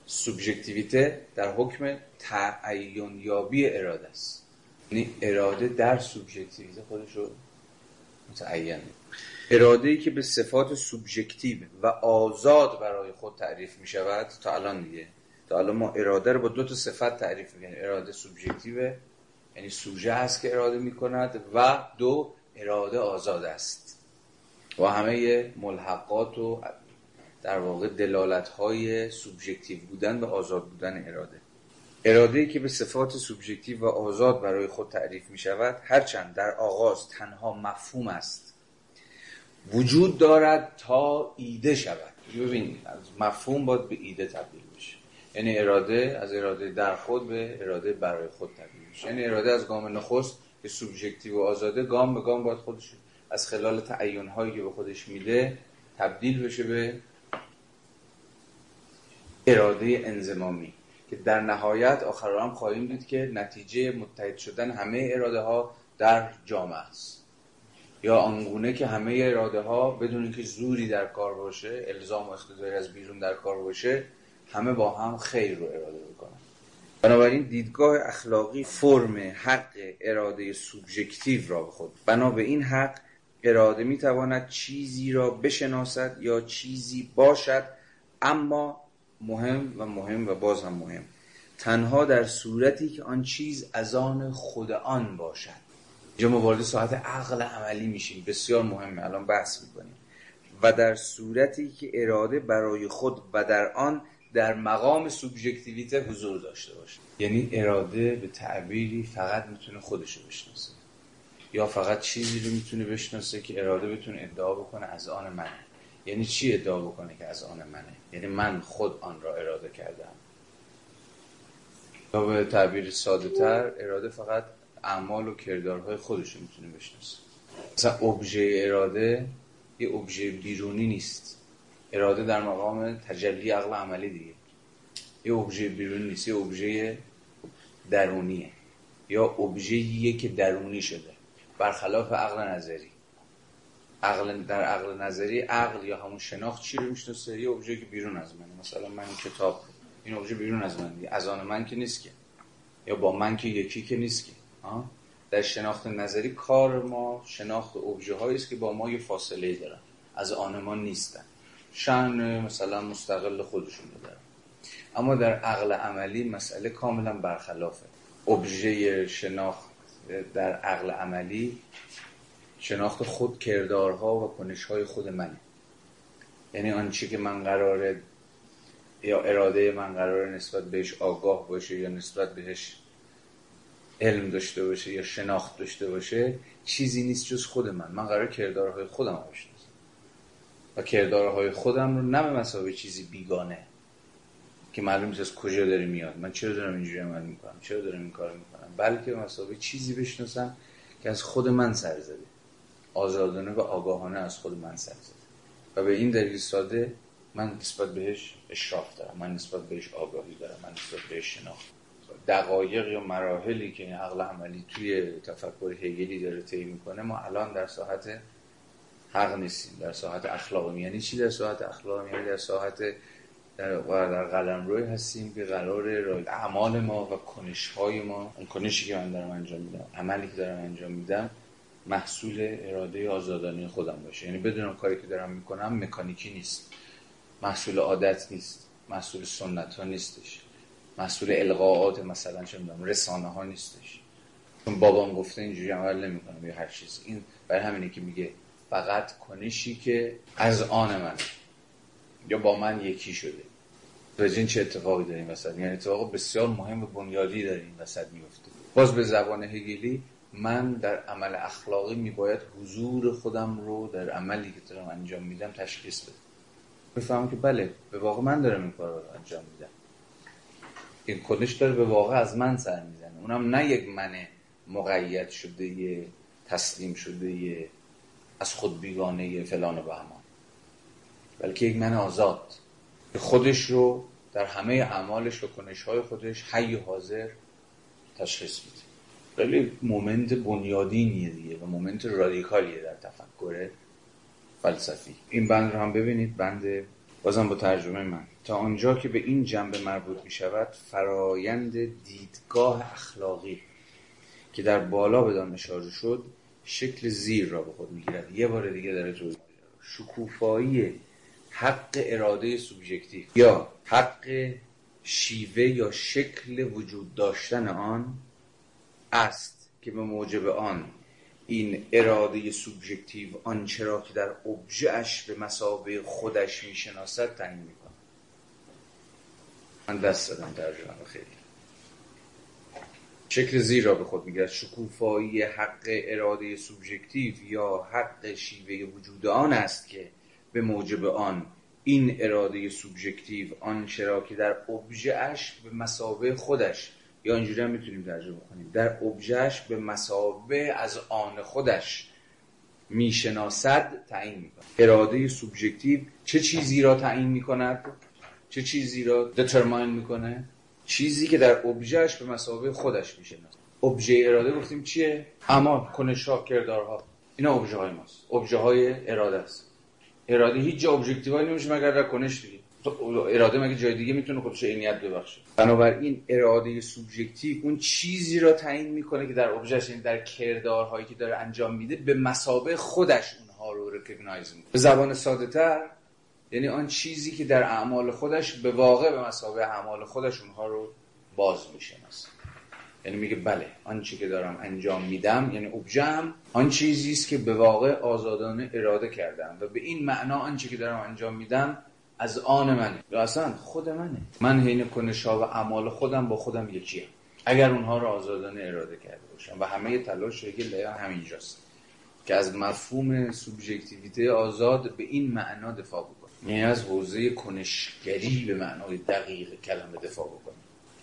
سوبژکتیویته در حکم تعین یابی اراده است. یعنی اراده در سوبژکتیویته خودش رو متعین. اراده ای که به صفات سوبژکتیو و آزاد برای خود تعریف می شود تا الان دیگه. تا الان ما اراده رو با دو تا صفت تعریف می‌کنیم. اراده سوبژکتیو یعنی سوژه هست که اراده می کند و دو اراده آزاد است. و همه ملحقات و در واقع دلالت های سوبژکتیو بودن و آزاد بودن اراده. اراده ای که به صفات سوبژکتیو و آزاد برای خود تعریف می شود هرچند در آغاز تنها مفهوم است. وجود دارد تا ایده شود. ببینید از مفهوم باید به ایده تبدیل بشه. یعنی اراده از اراده در خود به اراده برای خود تبدیل بشه. یعنی اراده از گام نخست که سوبژکتیو و آزاده گام به گام باید خودش از خلال تعین هایی که به خودش میده تبدیل بشه به اراده انزمامی که در نهایت آخر هم خواهیم دید که نتیجه متحد شدن همه اراده ها در جامعه است. یا آنگونه که همه اراده ها بدون اینکه زوری در کار باشه الزام و اقتضایی از بیرون در کار باشه همه با هم خیر رو اراده بکنن بنابراین دیدگاه اخلاقی فرم حق اراده سوبژکتیو را به خود بنا به این حق اراده می تواند چیزی را بشناسد یا چیزی باشد اما مهم و مهم و باز هم مهم تنها در صورتی که آن چیز از آن خود آن باشد. اینجا ما وارد ساعت عقل عملی میشیم. بسیار مهمه. الان بحث می‌کنیم. و در صورتی که اراده برای خود و در آن در مقام سوبژکتیویته حضور داشته باشه. یعنی اراده به تعبیری فقط می‌تونه خودشو بشناسه. یا فقط چیزی رو می‌تونه بشناسه که اراده بتونه ادعا بکنه از آن منه؟ یعنی چی ادعا بکنه که از آن منه؟ یعنی من خود آن را اراده کردم. یا به تعبیر ساده تر اراده فقط اعمال و کردارهای خودش رو می‌تونه بشناسه. مثلا ابژه اراده یه ابژه بیرونی نیست. اراده در مقام تجلی عقل عملی دیگه. یه ابژه بیرونی نیست یه ابژه درونیه. یا ابژه‌ایه که درونی شده. برخلاف عقل نظری. عقل در عقل نظری عقل یا همون شناخت چی رو می‌شناسه؟ یه ابژه که بیرون از منه. مثلا من این کتاب این ابژه بیرون از من از آن من که نیست که. یا با من که یکی که نیست که. در شناخت نظری کار ما شناخت ابژه است که با ما یه فاصله دارن. از آن ما نیستن. شن مثلا مستقل خودشون دارن. اما در عقل عملی مسئله کاملا برخلافه ابژه شناخت در عقل عملی شناخت خود کردارها و کنشهای خود منه. یعنی آنچه که من قراره یا اراده من قراره نسبت بهش آگاه باشه یا نسبت بهش علم داشته باشه یا شناخت داشته باشه چیزی نیست جز خود من. من قرار کردارهای خودم رو و کردارهای خودم رو نه به چیزی بیگانه. که معلوم نیست از کجا داره میاد. من چرا دارم اینجوری عمل می‌کنم؟ چرا دارم این کار می‌کنم؟ بلکه به مسابقه چیزی بشناسم که از خود من سر زده. آزادانه و آگاهانه از خود من سر زده. و به این دلیل ساده من نسبت بهش اشراف دارم. من نسبت بهش آگاهی دارم. من نسبت بهش شناخت. دقایق یا مراحلی که این عقل عملی توی تفکر هگلی داره طی می‌کنه ما الان در ساحت حق نیستیم. در ساحت اخلاق یعنی چی در ساحت اخلاق یعنی در ساحت در, در قلم روی هستیم که قرار اعمال ما و کنش های ما اون کنشی که من دارم انجام میدم عملی که دارم انجام میدم محصول اراده آزادانه خودم باشه. یعنی بدون کاری که دارم می‌کنم مکانیکی نیست. محصول عادت نیست. محصول سنت ها نیستش. مسئول القاعات مثلا چه می‌دونم رسانه ها نیستش. چون بابام گفته اینجوری عمل نمی‌کنم یا هر چیز این برای همینه که میگه فقط کنشی که از آن من یا با من یکی شده. این چه اتفاقی داریم وسط؟ یعنی اتفاق بسیار مهم و بنیادی داریم این وسط میفته. باز به زبان هگلی من در عمل اخلاقی میباید حضور خودم رو در عملی که دارم انجام میدم تشخیص بدم. بفهمم که بله به واقع من دارم این کار رو انجام میدم. این کنش داره به واقع از من سر می‌زنه. اونم نه یک من مقید شده تسلیم شده از خود بیگانه فلان و بهمان. بلکه یک من آزاد. که خودش رو در همه اعمالش و کنش های خودش حی حاضر تشخیص میده. خیلی مومنت بنیادینیه دیگه و مومنت رادیکالیه در تفکر فلسفی. این بند رو هم ببینید بند بازم با ترجمه من. تا آنجا که به این جنبه مربوط می شود فرایند دیدگاه اخلاقی که در بالا بدان اشاره شد شکل زیر را به خود می‌گیرد. یه بار دیگه داره توضیح شکوفایی حق اراده سوبژکتیو یا حق شیوه یا شکل وجود داشتن آن است که به موجب آن این اراده سوبژکتیو آنچه را که در ابژهش به مسابه خودش می‌شناسد تعیین می‌کنه من دست دادم ترجمه خیلی. شکل زیر را به خود می‌گیرد. شکوفایی حق اراده سوبژکتیو یا حق شیوه وجود آن است که به موجب آن. این اراده سوبژکتیو آن چرا که در ابژهش به مسابه خودش یا اینجوری هم می‌تونیم ترجمه کنیم. در ابژهش به مسابه از آن خودش می‌شناسد تعیین می‌کند. اراده سوبژکتیو چه چیزی را تعیین می‌کند؟ چه چیزی را determine می‌کنه؟ چیزی که در ابژهش به مثابه خودش می‌شناسد. ابژه اراده گفتیم چیه؟ اما کنش‌ها کردارها. اینا ابژه های ماست. ابژه های اراده است. اراده هیچ جا objective نمیشه مگر در کنش دیگه. اراده مگه جای دیگه می‌تونه خودش عینیت ببخشه؟ بنابراین اراده سوبژکتیو اون چیزی را تعیین می‌کنه که در ابژهش یعنی در کردارهایی که داره انجام میده به مثابه خودش اونها رو recognize می‌کنه. به زبان ساده تر یعنی آن چیزی که در اعمال خودش به واقع به مسابه اعمال خودش اونها رو باز می‌شناسه. یعنی میگه بله آنچه که دارم انجام میدم یعنی ابژم آن چیزی است که به واقع آزادانه اراده کردم و به این معنا آنچه که دارم انجام میدم از آن منه. یا اصلا خود منه. من حین کنشا و اعمال خودم با خودم یکیه اگر اونها رو آزادانه اراده کرده باشم. و همه تلاش هگل همینجاست که از مفهوم سوبژکتیویته آزاد به این معنا دفاع بکنه. یعنی از حوزه کنشگری به معنای دقیق کلمه دفاع بکنه.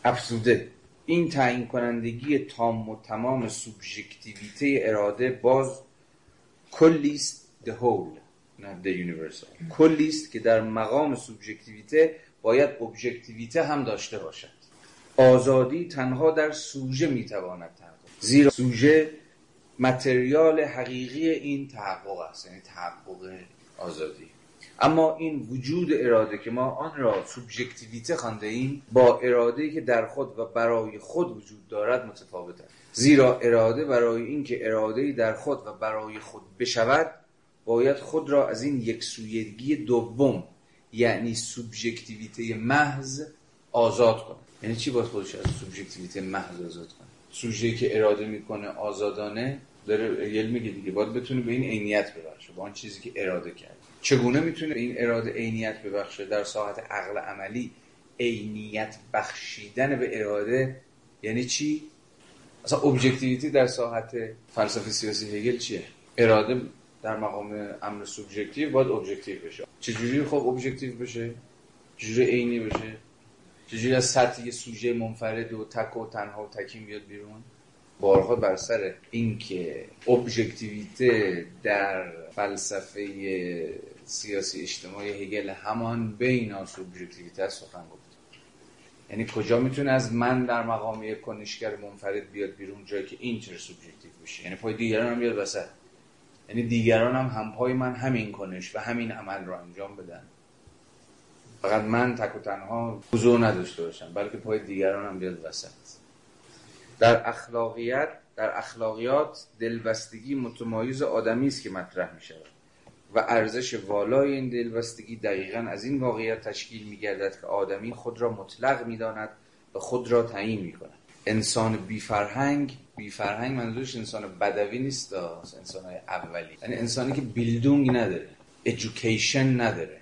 افزوده. این تعیین کنندگی تام و تمام سوبژکتیویته اراده باز کلیست the whole not the universal. کلیست که در مقام سوبژکتیویته باید ابژکتیویته هم داشته باشد. آزادی تنها در سوژه می‌تواند تحقق زیرا سوژه متریال حقیقی این تحقق است یعنی تحقق آزادی. اما این وجود اراده که ما آن را سوبژکتیویته خوانده ایم با اراده که در خود و برای خود وجود دارد متفاوت است زیرا اراده برای اینکه اراده در خود و برای خود بشود باید خود را از این یک سویگی دوم یعنی سوبژکتیویته محض آزاد کنه. یعنی چی باید خودش از سوبژکتیویته محض آزاد کنه؟ سوژه که اراده می‌کنه آزادانه داره will میکنه دیگه باید بتونه به این عینیت ببخشه با آن چیزی که اراده کرد چگونه می‌تونه این اراده عینیت ببخشه؟ در ساحت عقل عملی عینیت بخشیدن به اراده یعنی چی؟ اصلا objectivity در ساحت فلسفه سیاسی هگل چیه؟ اراده در مقام امر سوبژکتیو باید objective بشه. چجوری خب objective بشه؟ چجوری عینی بشه؟ چجوری از سطح یه سوژه منفرد و تک و تنها و تکیم بیاد بیرون؟ بارها بر سر اینکه ابژکتیویته در فلسفه سیاسی اجتماعی هگل همان بین سوبژکتیویته سخن گفت. یعنی کجا می‌تونه از من در مقام یک کنشگر منفرد بیاد بیرون جایی که این چرا سوبژکتیو بشه یعنی پای دیگران هم بیاد وسط. یعنی دیگران هم همپای من همین کنش و همین عمل رو انجام بدن. فقط من تک و تنها حضور نداشته باشم بلکه پای دیگران هم بیاد وسط. در اخلاقیات در اخلاقیات دلبستگی متمایز آدمی است که مطرح می شود و ارزش والای این دلبستگی دقیقا از این واقعیت تشکیل می گردد که آدمی خود را مطلق می داند و خود را تعیین می کند انسان بی فرهنگ بی فرهنگ منظورش انسان بدوی نیست انسان های اولی. یعنی انسانی که بیلدونگ نداره education نداره.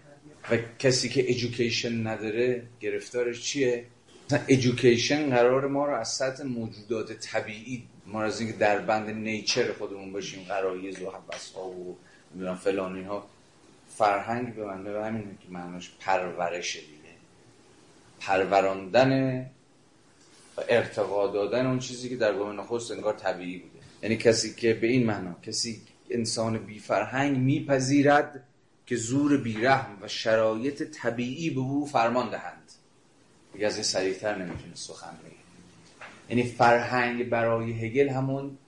و کسی که education نداره گرفتارش چیه؟ مثلا education قرار ما رو از سطح موجودات طبیعی ما از اینکه در بند nature خودمون باشیم غرایز و حس ها و فلان اینها فرهنگ به من به همین که معناش پرورش دیگه. پروراندن و ارتقا دادن اون چیزی که در گام نخست انگار طبیعی بوده. یعنی کسی که به این معنا کسی انسان بی فرهنگ میپذیرد که زور بیرحم و شرایط طبیعی به او فرمان دهند. دیگه از این سریعتر نمی‌تونه سخن بگه یعنی فرهنگ برای هگل همون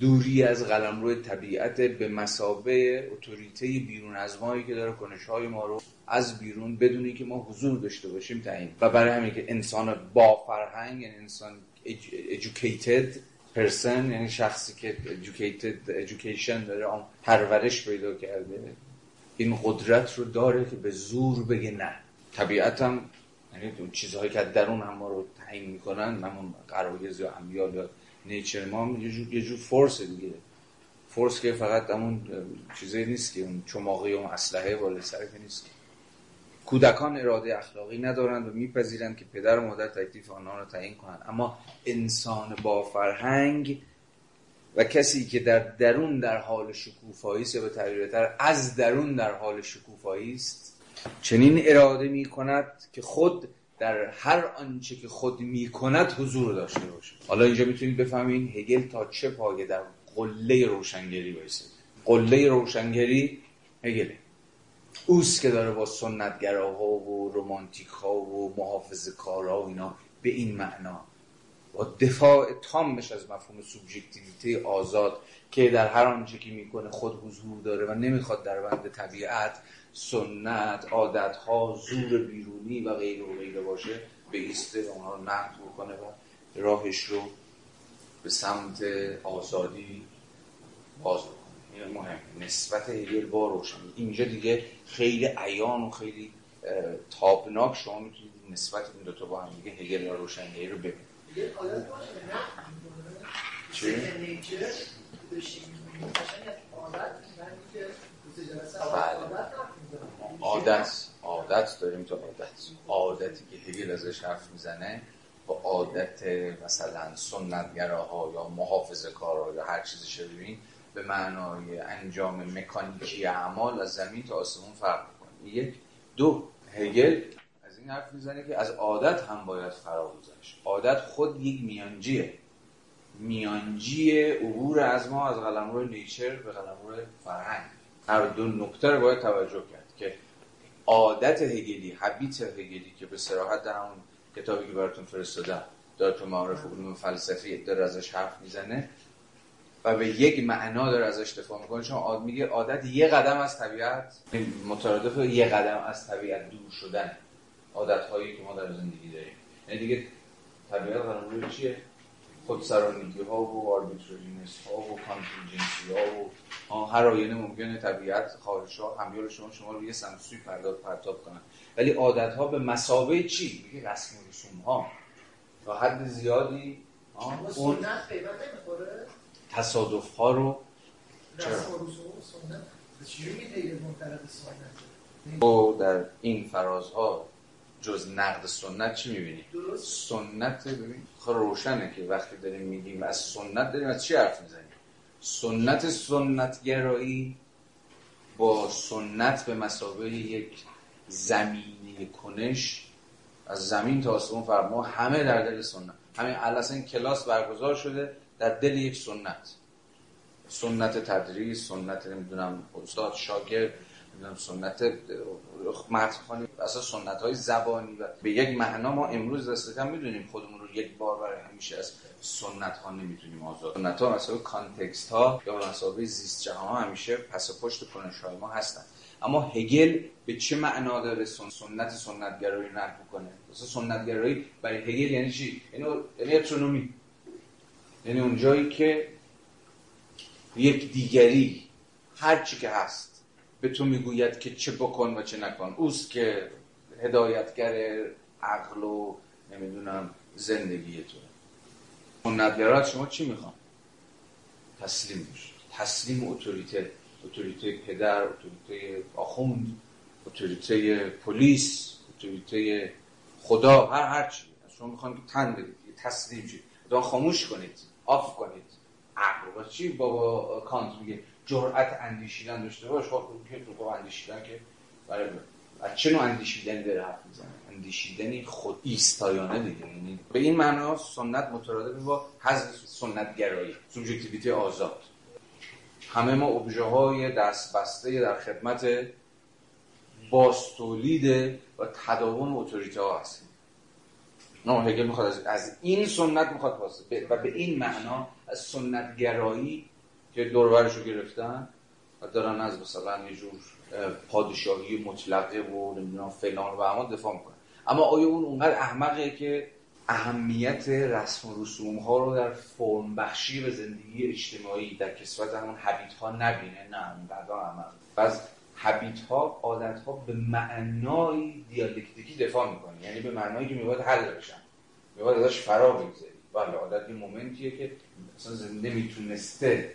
دوری از قلمرو طبیعت به مسابه اتوریته بیرون از مایی که داره کنش های ما رو از بیرون بدونی که ما حضور داشته باشیم تعیین. و برای همین که انسان با فرهنگ یعنی انسان educated person یعنی شخصی که educated education داره آن پرورش پیدا کرده این قدرت رو داره که به زور بگه نه. طبیعت هم یعنی اون چیزهایی که درون هم ما رو تعیین می‌کنن همون قرایز یا امیال یا نیچر ما یه جور, یه جور فورس دیگه. فورس که فقط همون چیزی نیست که اون چماقی و اسلحه بالای سر که نیست. کودکان اراده اخلاقی ندارند و میپذیرند که پدر و مادر تکلیف آنها را تعیین کنند. اما انسان با فرهنگ و کسی که در درون در حال شکوفایی است به تعبیرتر از درون در حال شکوفایی است چنین اراده می کند که خود در هر آنچه که خود می کند حضور داشته باشه حالا اینجا می‌تونید بفهمین هگل تا چه پایه در قله روشنگری بایسته قله روشنگری هگله. اوست که داره با سنتگراها و رومانتیک ها و محافظ کارها و اینا به این معنا با دفاع تامش از مفهوم سوبژکتیویته آزاد که در هر آنچه که می‌کنه خود حضور داره و نمی‌خواد در بند طبیعت سنت عادت ها زور بیرونی و غیر و غیره باشه به ایسته اونها رو نقد بکنه و راهش رو به سمت آزادی باز بکنه. این مهم. نسبت هگل با روشن. اینجا دیگه خیلی عیان و خیلی تابناک شما می‌تونید نسبت این دوتا با هم دیگه هگل و روشنگری رو ببینید. چی؟ عادت عادت داریم تو عادت. عادتی که هگل ازش حرف می‌زنه با عادت مثلا سنتگراها یا محافظ کارها یا هر چیزی شبیه به معنای انجام مکانیکی اعمال از زمین تا آسمون فرق می‌کنه. یک. دو هگل از این حرف می‌زنه که از عادت هم باید فرا گذشت عادت خود یک میانجیه. میانجی عبور از ما از قلمرو نیچر به قلمرو فرهنگ. هر دو نکته رو باید توجه کرد که عادت هگلی حبیت هگلی که به صراحت در همون کتابی که براتون فرستادم داره تو معارف علوم فلسفی داره ازش حرف می‌زنه و به یک معنا داره ازش دفاع می‌کنه. چون میگه عادت یه قدم از طبیعت مترادف یه قدم از طبیعت دور شدن عادت هایی که ما در زندگی داریم. یعنی دیگه طبیعت قرار چیه؟ خودسرانگی ها و arbitrariness ها و contingency ها و هر آینه ممکنه طبیعت خواهش ها امیال شما شما رو یه سمت و سوی پرداخت پرتاب کنن ولی عادت ها به مثابه چی؟ میگه رسم و رسوم ها. تا حد زیادی اون تصادف ها رو چرا؟ و در این فرازها جز نقد سنت چی می‌بینیم؟ سنت ببین خب روشنه که وقتی داریم میگیم از سنت داریم از چی حرف می‌زنیم؟ سنت سنتگرایی با سنت به مسابقه یک زمینی کنش از زمین تا آسمون فرما همه در دل سنت. همین اصلا کلاس برگزار شده در دل یک سنت. سنت تدریس سنت نمی‌دونم استاد شاگرد سنت متن‌خوانی اصلا سنت های زبانی و به یک معنا ما امروز دست کم می‌دونیم خودمون رو یک بار برای همیشه از سنت ها نمی‌تونیم آزاد. سنت ها مثلا context ها یا به مثابه زیست جهان ها همیشه پس پشت کنش های ما هستن. اما هگل به چه معنا داره سنت سنتگرایی نقد کنه مثلا سنتگرایی برای هگل یعنی چی؟ یعنی یعنی اترونومی. یعنی اون جایی که یک دیگری هر چی که هست به تو می‌گوید که چه بکن و چه نکن. اوست که هدایتگر عقل و نمی‌دونم زندگی تو. سنتگرات شما چی می‌خوان؟ تسلیم بشید تسلیم اتوریته. اتوریته پدر اتوریته آخوند اتوریته پلیس اتوریته خدا هر هر چی. شما می‌خوان که تن بدید تسلیم شید. خاموش کنید. آف کنید. عقل. چی بابا کانت میگه؟ جرأت اندیشیدن داشته باش خب که تو اندیشیدن که برای از چه نوع اندیشیدنی داره حرف می‌زنه؟ اندیشیدنی خود ایستایانه دیگه یعنی به این معنا سنت مترادف با حذف سنت گرایی سوبژکتیویته آزاد. همه ما ابژه های دست بسته در خدمت باستولید و تداوم اتوریته ها هستیم. نه هگل می‌خواد از, این سنت می‌خواد واسه و به این معنا از سنت گرایی که دورورش رو گرفتن و دارن از مثلا یه جور پادشاهی مطلقه و نمی‌دونم فلان و همان دفاع می‌کنن. اما آیا اون اونقدر احمقه که اهمیت رسم و رسوم ها رو در فرم بخشی به زندگی اجتماعی در کسوت همون حبیت ها نبینه؟ نه اونقدر احمق از حبیت ها عادت ها به معنای دیالکتیکی دفاع می‌کنه یعنی به معنایی که میباید حل بشن. میباید ازش فرا بگذاری. بله عادت یه مومنتیه که اصلا زنده می‌تونسته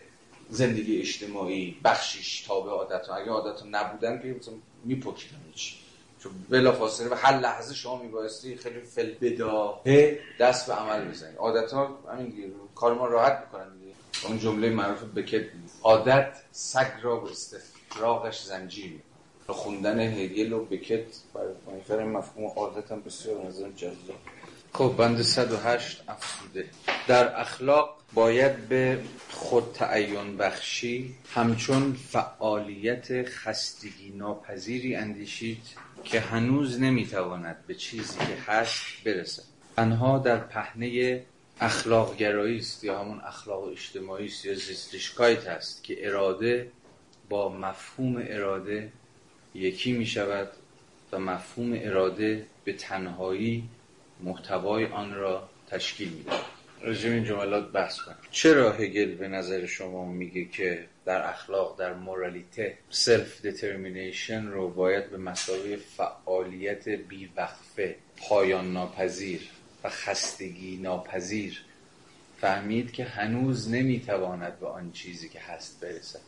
زندگی اجتماعی بخشیش تابع عادت ها اگه عادت نبودن که مثلا میپکیدن چی چون بلا فاصله و هر لحظه شما میبایستی خیلی فل بداهه دست به عمل بزنید عادت ها همین دیگه کار ما راحت می‌کنن دیگه. اون جمله معروف بکت عادت سگ را به استفراغش زنجیر خوندن هگل و بکت برای مفهوم عادت هم بسیار نظرم جذاب. خب بند 108 افسوده. در اخلاق باید به خود تعین بخشی همچون فعالیت خستگی ناپذیری اندیشید که هنوز نمی‌تواند به چیزی که هست برسد. انها در پهنه اخلاق گرایی است یا همون اخلاق اجتماعی است یا Sittlichkeit است که اراده با مفهوم اراده یکی می شود و مفهوم اراده به تنهایی محتوای آن را تشکیل میده راجع این جملات بحث کنیم. چرا هگل به نظر شما میگه که در اخلاق در Moralität self-determination رو باید به مثابه فعالیت بیوقفه پایان ناپذیر و خستگی ناپذیر فهمید که هنوز نمی‌تواند به آن چیزی که هست برسد.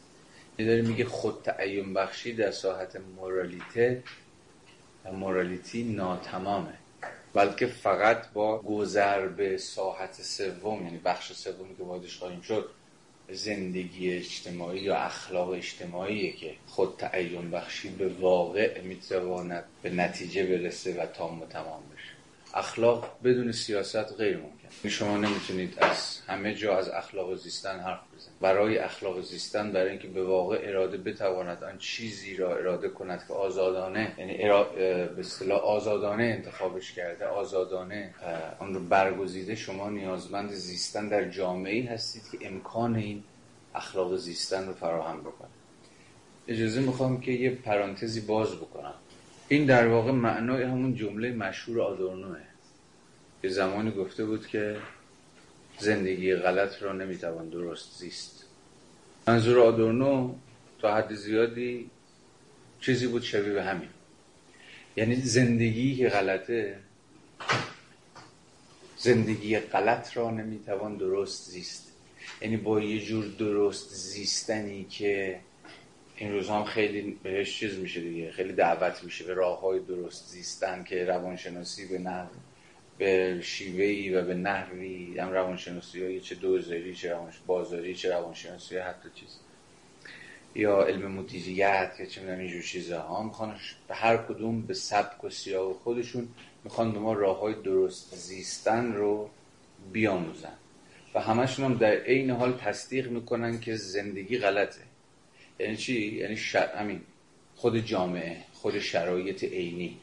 داره میگه خود تعین بخشی در ساحت مورالیته و مورالیتی ناتمامه. بلکه فقط با گذر به ساحت سوم یعنی بخش سومی که واردش خواهیم شد زندگی اجتماعی یا اخلاق اجتماعیه که خود تعین بخشی به واقع می‌تواند به نتیجه برسه و تام و تمام بشه. اخلاق بدون سیاست غیر ممکن شما نمی‌تونید از همه جا از اخلاق زیستن حرف بزنید. برای اخلاق زیستن برای اینکه به واقع اراده بتواند آن چیزی را اراده کند که آزادانه یعنی به اصطلاح آزادانه انتخابش کرده آزادانه آن رو برگزیده شما نیازمند زیستن در جامعه هستید که امکان این اخلاق زیستن رو فراهم بکنه. اجازه می‌خوام که یه پرانتزی باز بکنم. این در واقع معنای همون جمله مشهور آدورنوه. یه زمانی گفته بود که زندگی غلط را نمی‌توان درست زیست. منظور آدورنو تا حد زیادی چیزی بود شبیه به همین. یعنی زندگی که غلطه زندگی غلط را نمی‌توان درست زیست. یعنی با یه جور درست زیستنی که این روزها هم خیلی بهش چیز میشه دیگه خیلی دعوت میشه به راه های درست زیستن که روانشناسی به نحو به شیوهی و به نحوی هم روانشناسی های چه دوزاری چه روانش بازاری چه روانشناسی حتی چیز. یا علم مدیریت یا چه می‌دونم اینجور چیزها. می‌خوان به هر کدوم به سبک و سیاه خودشون می‌خوان به ما راه های درست زیستن رو بیاموزن. و همشون هم در عین حال تصدیق می‌کنن که زندگی غلطه. یعنی چی؟ یعنی همین خود جامعه خود شرایط عینی.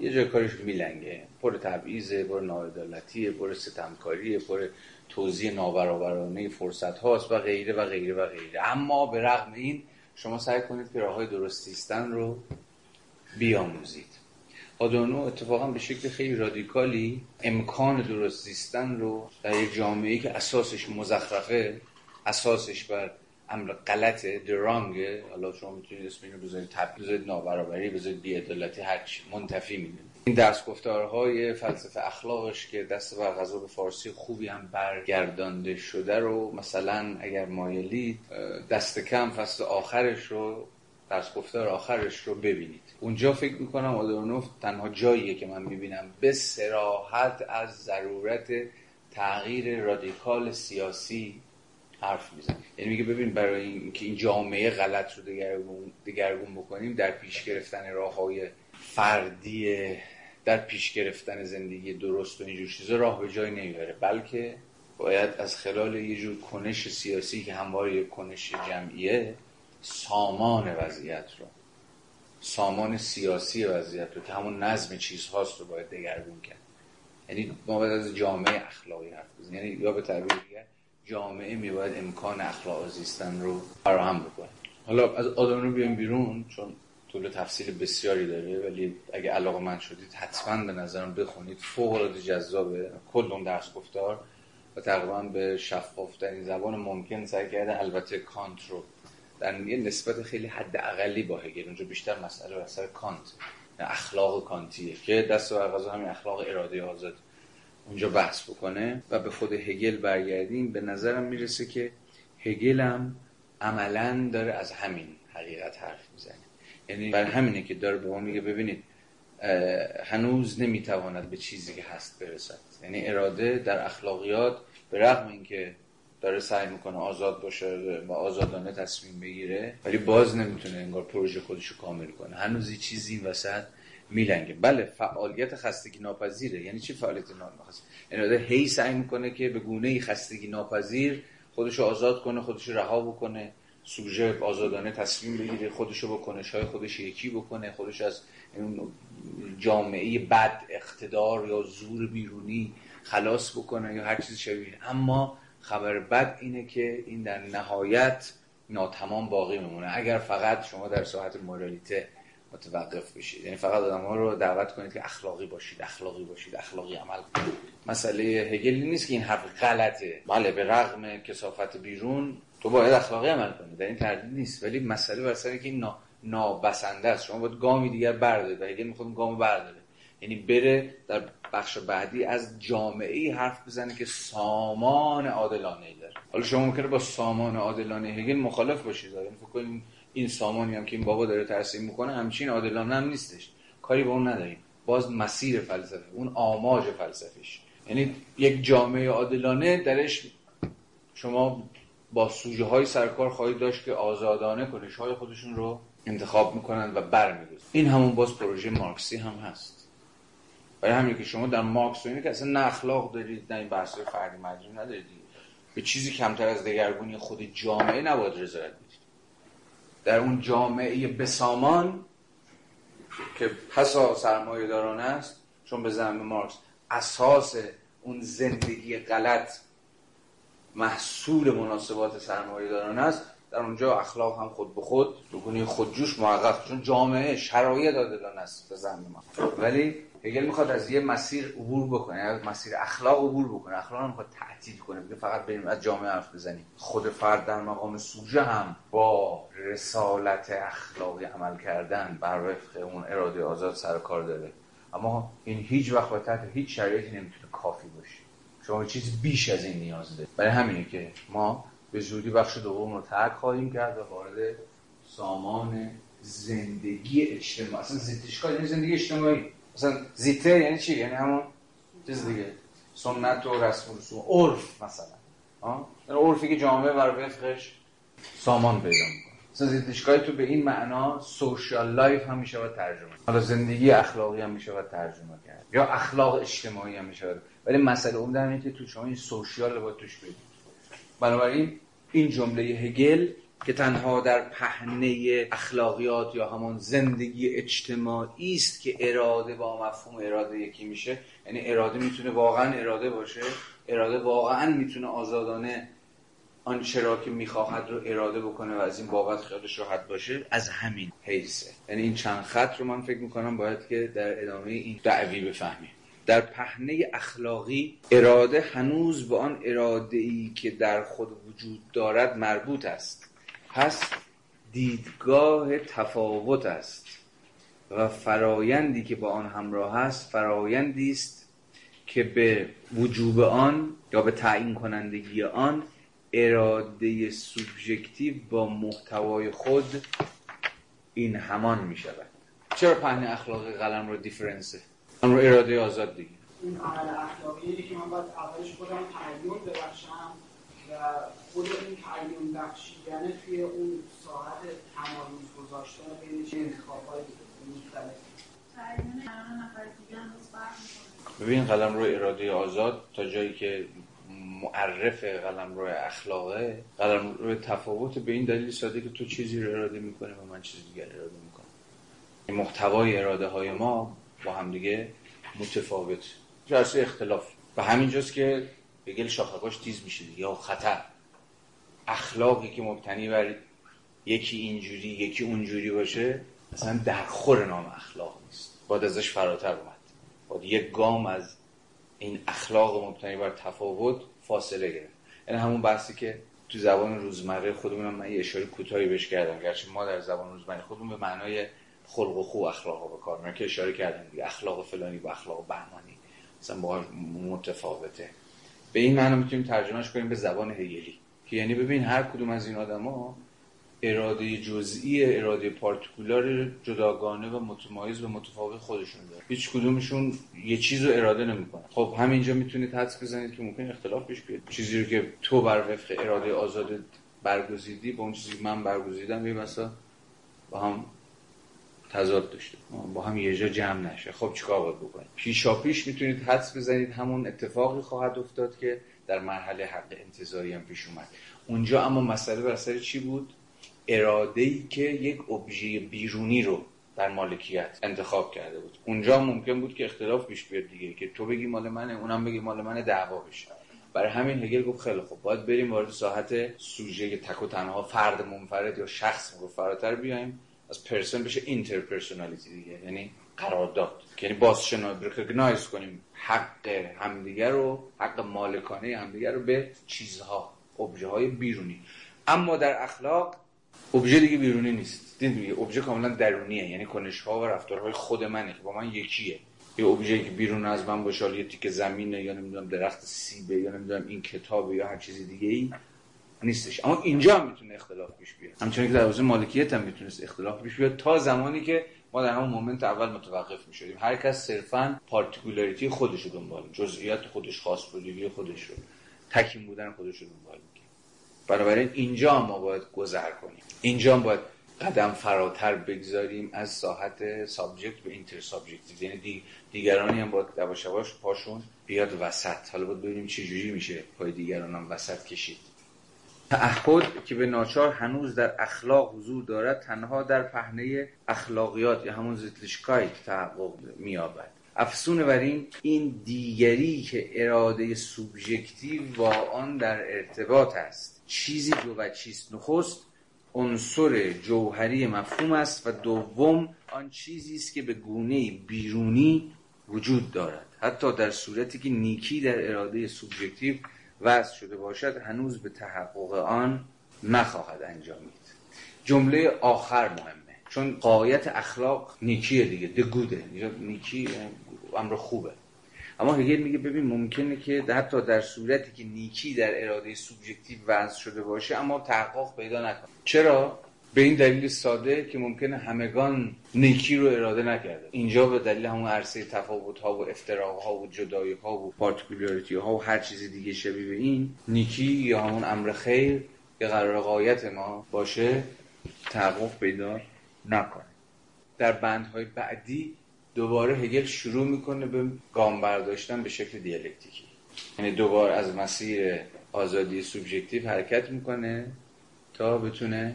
یه جای کارش میلنگه. پر تبعیضه پر ناعدالتیه پر ستمکاریه پر توضیح نابرابرانه فرصت هاست و غیره و غیره و غیره. اما به رغم این شما سعی کنید که راه های درستیستن رو بیاموزید. آدورنو اتفاقا به شکل خیلی رادیکالی امکان درست زیستن رو در یک جامعه که اساسش مزخرفه اساسش بر امر غلطه درانگه حالا شما می‌تونید اسم اینو بذارید تبعیض بذارید نابرابری بذارید بی‌عدالتی هر چی منتفی می‌دونید. این درس گفتارهای فلسفه اخلاقش که دست بر غذا به فارسی خوبی هم برگردانده شده رو مثلا اگر مایلید دست کم فصل آخرش رو درس گفتار آخرش رو ببینید. اونجا فکر می‌کنم آدورنوف تنها جاییه که من می‌بینم. به سراحت از ضرورت تغییر رادیکال سیاسی حرف میزن یعنی میگه ببین برای اینکه این جامعه غلط رو دگرگون, دگرگون بکنیم در پیش گرفتن راه های فردی در پیش گرفتن زندگی درست و اینجور چیزا راه به جای نمی‌بره بلکه باید از خلال یه جور کنش سیاسی که همواره یک کنش جمعیه سامان وضعیت رو سامان سیاسی وضعیت رو که همون نظم چیزهاست رو باید دگرگون کرد. یعنی ما باید از جامعه اخلاقی حرف بزنیم. یعنی یا به تعبیر دیگر جامعه میباید امکان اخلاق زیستن رو فراهم بکنه. حالا از آدم رو بیایم بیرون چون طول تفصیل بسیاری داره ولی اگه علاقه من شدید حتما به نظرم بخونید. فوق العاده جذابه کل اون درس گفتار و تقریبا به شفاف این زبان ممکن سعی کرده. البته کانت رو در یه نسبت خیلی حد اقلی با هگل اونجا بیشتر مسئله بر کانت اخلاق کانتیه که دست و غذا همین اخلاق اراده آزاد اونجا بحث بکنه. و به خود هگل برگردیم. به نظرم می‌رسه که هگل هم عملا داره از همین حقیقت حرف می‌زنه. یعنی بر همینه که داره به ما میگه ببینید هنوز نمی‌تواند به چیزی که هست برسد. یعنی اراده در اخلاقیات به رغم اینکه داره سعی می‌کنه آزاد باشه و آزادانه تصمیم بگیره ولی باز نمی‌تونه انگار پروژه خودش رو کامل کنه. هنوز یه چیزی وسط میلنگه. بله فعالیت خستگی ناپذیره. یعنی چی فعالیت ناپذیر؟ اراده هی سعی می‌کنه که به گونه خستگی ناپذیر خودش رو آزاد کنه خودش رو رها بکنه. سوژه آزادانه تصمیم بگیره خودشو با کنش های خودش یکی بکنه خودش از جامعه بد اقتدار یا زور بیرونی خلاص بکنه یا هر چیز شبیه. اما خبر بد اینه که این در نهایت ناتمام باقی میمونه. اگر فقط شما در ساعت مورالیته متوقف بشید یعنی فقط آدم ها رو دعوت کنید که اخلاقی باشید اخلاقی باشید اخلاقی عمل کنید. مسئله هگلی نیست که این حرف غلطه بله به رغم کسافت بیرون تو باید اخلاقی عمل کنی در این تردید نیست. ولی مسئله بر که این نا... نابسنده است. شما باید گامی دیگر بردارید و اگه می‌خواد گام برداره. یعنی بره در بخش بعدی از جامعه ای حرف بزنه که سامان عادلانه ای داره. حالا شما ممکنه با سامان عادلانه هگل مخالف باشید. یعنی فکر کنید این سامانی هم که این بابا داره ترسیم می‌کنه همچین عادلانه هم نیستش. کاری با اون نداریم. باز مسیر فلسفه اون آماج فلسفیش یعنی یک جامعه عادلانه درش شما با سوژه های سرکار خواهید داشت که آزادانه کنش های خودشون رو انتخاب می‌کنن و برمیدوزن این همون باز پروژه مارکسی هم هست. برای همین که شما در مارکس اینه که اصلا نه اخلاق دارید نه این بحث فردی مجموع ندارید. به چیزی کمتر از دگرگونی خود جامعه نباید رضایت بدید. در اون جامعه بسامان که پسا سرمایه داران است چون به زمین مارکس اساس اون زندگی غلط محصول مناسبات سرمایه داران است در اونجا اخلاق هم خود به خود بکنی خودجوش محقق چون جامعه شرایط عادلانه است به زمین ما. ولی هگل می‌خواد از یه مسیر عبور بکنه از مسیر اخلاق عبور بکنه. اخلاق رو می‌خواد تعطیل کنه بگه فقط بریم از جامعه حرف بزنیم. خود فرد در مقام سوژه هم با رسالت اخلاقی عمل کردن بر وفق اون اراده آزاد سر کار داره. اما این هیچ وقت تحت هیچ شرایطی نمی‌تونه کافی باشه. شما چیز بیش از این نیاز دارید. برای همینه که ما به زودی بخش دوم رو ترک خواهیم کرد و وارد سامان زندگی اجتماعی اصلا Sittlichkeit یعنی زندگی اجتماعی. مثلا Sitte یعنی چی؟ یعنی همون چیز دیگه. سنت و رسم و رسوم. عرف مثلا. ها؟ یعنی عرفی که جامعه بر وفقش سامان پیدا می‌کنه. مثلا Sittlichkeit رو به این معنا social life هم میشه ترجمه حالا زندگی اخلاقی هم میشه ترجمه کرد. یا اخلاق اجتماعی هم میشه ولی مسئله اون در که تو شما این سوشیال باید توش بدید بنابراین این جمله هگل که تنها در پهنه اخلاقیات یا همون زندگی اجتماعی است که اراده با مفهوم اراده یکی میشه یعنی اراده می‌تونه واقعا اراده باشه اراده واقعا می‌تونه آزادانه آنچه را که می‌خواهد رو اراده بکنه و از این بابت خیالش راحت باشه از همین حیثه. یعنی این چند خط رو من فکر می‌کنم باید که در ادامه این دعوی بفهمیم. در پهنه اخلاقی اراده هنوز به آن اراده ای که در خود وجود دارد مربوط است. پس دیدگاه تفاوت است و فرایندی که با آن همراه است فرایندی است که به وجوب آن یا به تعیین کنندگی آن اراده سوبژکتیو با محتوای خود این همان می شود چرا پهن اخلاقی قلم رو دیفرنسه رو اراده آزاد دیگه. این عمل اخلاقی که من باید اولش خودم تعیین ببخشم و خود این تعیین بخشیدن توی اون ساعت تمایز گذاشتن بین چه انتخاب‌های مختلف ببین قلم رو اراده آزاد تا جایی که معرف قلم رو اخلاقه قلم رو تفاوت به این دلیل ساده که تو چیزی رو اراده می‌کنه و من چیز دیگر اراده می‌کنم. محتوای اراده های ما با هم دیگه متفاوت. جلسه اختلاف. و همینجاست که بگل شاخکاش تیز میشه یا خطر. اخلاقی که مبتنی بر یکی اینجوری یکی اونجوری باشه اصلا در خور نام اخلاق نیست. باید ازش فراتر اومد. باید یک گام از این اخلاق مبتنی بر تفاوت فاصله گرفت. یعنی همون بحثی که تو زبان روزمره خودمون من یه اشاره کوتاهی بهش کردم. گرچه ما در زبان روزمره خودمون به معنای خلق و خو اخلاق به کار که اشاره کردم دیگه اخلاق فلانی با اخلاق بهمانی. مثلا با متفاوته. به این معنی می‌تونیم ترجمهش کنیم به زبان هگلی که یعنی ببین هر کدوم از این آدما اراده جزئی اراده پارتیکولار جداگانه و متمایز و متفاوت خودشون داره هیچ کدومشون یه چیز رو اراده نمی‌کنه خب همینجا می‌تونید حدس بزنید که ممکن اختلاف پیش بیاد. چیزی رو که تو بر وفق اراده آزاد برگزیدی با اون چیزی که من برگزیدم یه مثلا با هم تضاد داشته. با هم یه جا جمع نشه. خب چیکار باید بکنید پیشا پیش می‌تونید حدس بزنید. همون اتفاقی خواهد افتاد که در مرحله حق انتظاری هم پیش اومد. اونجا اما مسئله بر چی بود؟ اراده ای که یک ابژه بیرونی رو در مالکیت انتخاب کرده بود. اونجا ممکن بود که اختلاف پیش بیاد دیگه که تو بگی مال منه اونم بگی مال منه دعوا بشه. برای همین هگل گفت خیلی خوب باید بریم وارد ساحت سوژه تک و تنها فرد منفرد یا شخص رو فراتر بیایم. از person بشه interpersonality دیگه. یعنی قرارداد یعنی باز recognize کنیم حق همدیگر رو حق مالکانه همدیگر رو به چیزها ابژه های بیرونی. اما در اخلاق ابژه دیگه بیرونی نیست. دید میگه ابژه کاملا درونیه. یعنی کنش ها و رفتارهای خود منه که با من یکیه. یه ابژه که بیرون از من باشه یه تیکه زمینه یا نمی‌دونم درخت سیبه یا نمی‌دونم این کتابه یا هر چیز دیگه ای نیستش. اما اینجا هم می‌تونه اختلاف پیش بیاد. همچنین که در حوزه مالکیت هم می‌تونست اختلاف پیش بیاد تا زمانی که ما در همون moment اول متوقف می‌شدیم. هر کس صرفا particularity خودش رو دنبال جزئیات خودش خاص بودگی خودش رو. تکین بودن خودش رو دنبال بنابراین اینجا ما باید گذر کنیم. اینجا باید قدم فراتر بگذاریم از ساحت subject به intersubject یعنی دیگرانی هم باید یواش پاشون بیاد وسط. حالا باید ببینیم چه جوری میشه پای دیگران هم وسط کشید. تعهد که به ناچار هنوز در اخلاق حضور دارد تنها در پهنه اخلاقیات یا همون Sittlichkeit تحقق میابد افزون بر این این دیگری که اراده سوبژکتیو با آن در ارتباط است. چیزی دو و چیست نخست عنصر جوهری مفهوم است و دوم آن چیزی است که به گونه بیرونی وجود دارد. حتی در صورتی که نیکی در اراده سوبژکتیو وضع شده باشد هنوز به تحقق آن نخواهد انجامید. جمله آخر مهمه. چون قایت اخلاق نیکیه دیگه. دگوده نیکی امر خوبه. اما هگل میگه ببین ممکنه که حتی در صورتی که نیکی در اراده سوبژکتیو وضع شده باشه اما تحقق پیدا نکنه. چرا؟ به این دلیل ساده که ممکنه همگان نیکی رو اراده نکرده. اینجا به دلیل همون عرصه تفاوت ها و افتراق ها و جدایی ها و پارتیکولاریتی ها و هر چیز دیگه شبیه به این نیکی یا همون امر خیر که قرار قایت ما باشه تحقق پیدا نکنه. در بندهای بعدی دوباره هگل شروع می‌کنه به گام برداشتن به شکل دیالکتیکی. یعنی دوباره از مسیر آزادی سوبژکتیو حرکت می‌کنه تا بتونه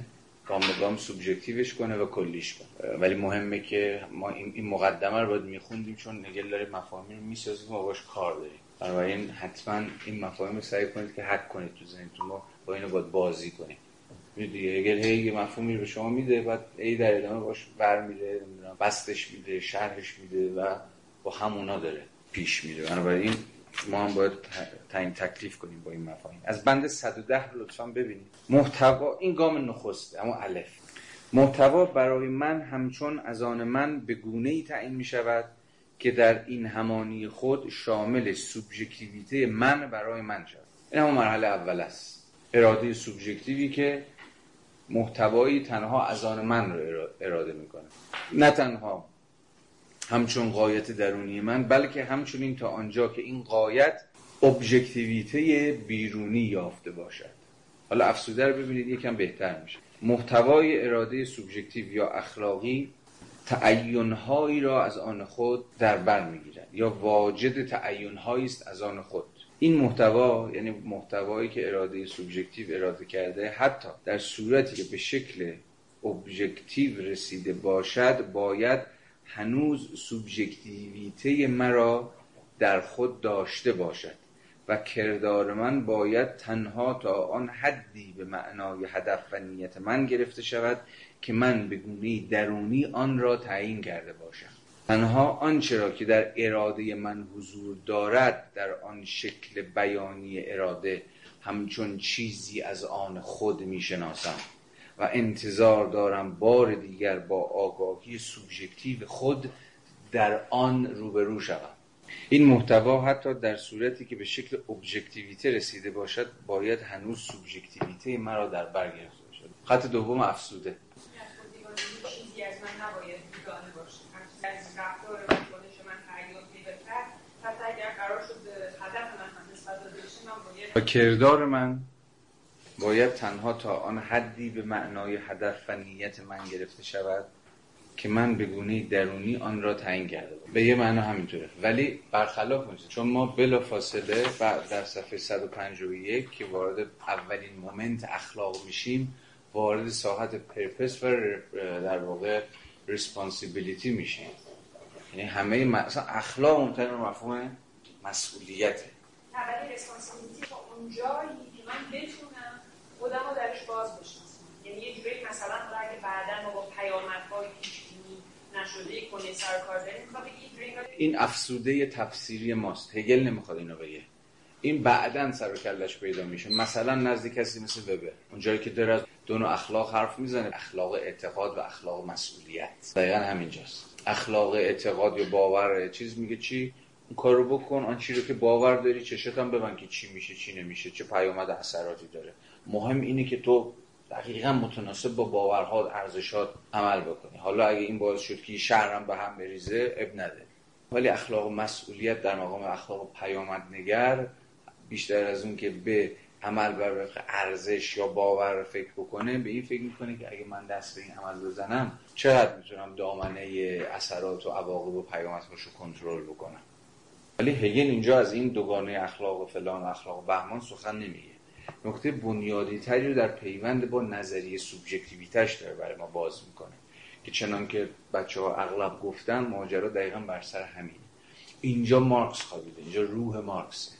گام به گام سوبژکتیوش کنه و کلیش کنه. ولی مهمه که ما این مقدمه رو باید میخوندیم چون هگل داره مفاهیم رو می‌سازه ما باش کار داریم. بنابراین حتما این مفاهیم رو سعی کنید که حک کنید تو ذهنتون. ما با اینو باید بازی کنیم. دیگه هگل هی یه مفهومی به شما میده بعد ای در ادامه باش برمیده نمی‌دونم بستش میده شرحش میده و با همونا داره پیش میره. بنابراین ما هم باید تعیین تکلیف کنیم با این مفاهیم. از بند 110 لطفا ببینید. محتوا این گام نخسته اما الف. محتوا برای من همچون از آن من به گونه ای تعیین می شود که در این همانی خود شامل سوبژکتیویته من برای من شود. این همون مرحله اول است. اراده سوبژکتیوی که محتوایی تنها از آن من رو اراده می‌کنه. نه تنها همچون قایت درونی من بلکه همچنین تا آنجا که این قایت ابژکتیویته بیرونی یافته باشد. حالا افسوده رو ببینید یکم بهتر میشه. محتوای اراده سوبژکتیو یا اخلاقی تعینهایی را از آن خود در بر می‌گیرد یا واجد تعینهایی است از آن خود. این محتوا یعنی محتوایی که اراده سوبژکتیو اراده کرده حتی در صورتی که به شکل ابژکتیو رسیده باشد باید هنوز سوبژکتیویته مرا در خود داشته باشد و کردار من باید تنها تا آن حدی به معنای هدف و نیت من گرفته شود که من به گونه درونی آن را تعیین کرده باشم. تنها آنچه را که در اراده من حضور دارد در آن شکل بیانی اراده همچون چیزی از آن خود می‌شناسم و انتظار دارم بار دیگر با آگاهی سوبژکتیو خود در آن روبرو شوم. این محتوا حتی در صورتی که به شکل ابژکتیویته رسیده باشد باید هنوز سوبژکتیویته مرا در بر گرفته باشد. خط دوم افسوده. و کردار من باید تنها تا آن حدی به معنای هدف و نیت من گرفته شود که من به گونه درونی آن را تعیین کرده بودم به یه معنا همینطوره. ولی برخلاف اون چون ما بلا فاصله بعد در صفحه 151 که وارد اولین moment اخلاق میشیم وارد ساحت purpose و در واقع responsibility میشیم. یعنی همه مثلا اخلاق اون مفهوم مسئولیته. نه ولی ریسپانسیبیلیتی با اون جایی که من بتونم رو درش باز بشناسم یعنی یه جوری مثلا حالا اگه بعدا ما با پیامدهای پیش نشده کنه سر کار داریم می‌خواد بگی این افسوده تفسیری ماست. هگل نمی‌خواد اینو بگه. این بعدا سر و کلش پیدا میشه. مثلا نزدیک کسی مثل وبر اونجایی که داره از دو نوع اخلاق حرف می‌زنه. اخلاق اعتقاد و اخلاق مسئولیت. دقیقا همینجاست. اخلاق اعتقاد یا باور چیز میگه چی؟ اون کار رو بکن. آن چی که باور داری چشت هم ببن که چی میشه چی نمیشه چه پیامد اثراتی داره. مهم اینه که تو دقیقا متناسب با باورها ارزشات عمل بکنی. حالا اگه این باعث شد که شهرم به هم بریزه اب نده. ولی اخلاق و مسئولیت در مقام اخلاق پیامد نگر بیشتر از اون که به عمل بر ارزش یا باور فکر بکنه به این فکر می‌کنه که اگه من دست به این عمل بزنم چقدر می‌تونم دامنه اثرات و عواقب و پیامدهاش رو کنترل بکنم؟ ولی هگل اینجا از این دوگانه اخلاق و فلان اخلاق و بهمان سخن نمیگه. نکته بنیادی تری رو در پیوند با نظریه سوبژکتیویتش داره برای ما باز می‌کنه. که چنان که بچه ها اغلب گفتن ماجرا دقیقا بر سر همینه. اینجا مارکس خوابیده اینجا روح مارکسه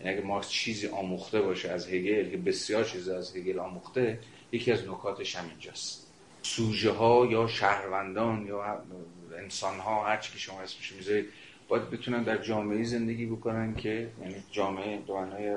یعنی اگه مارکس چیزی آموخته باشه از هگل که بسیار چیز از هگل آموخته یکی از نکاتش همینجاست. سوژه ها یا شهروندان یا انسان ها هر که شما اسمش می‌ذارید باید بتونن در جامعه زندگی بکنن که یعنی جامعه دوانای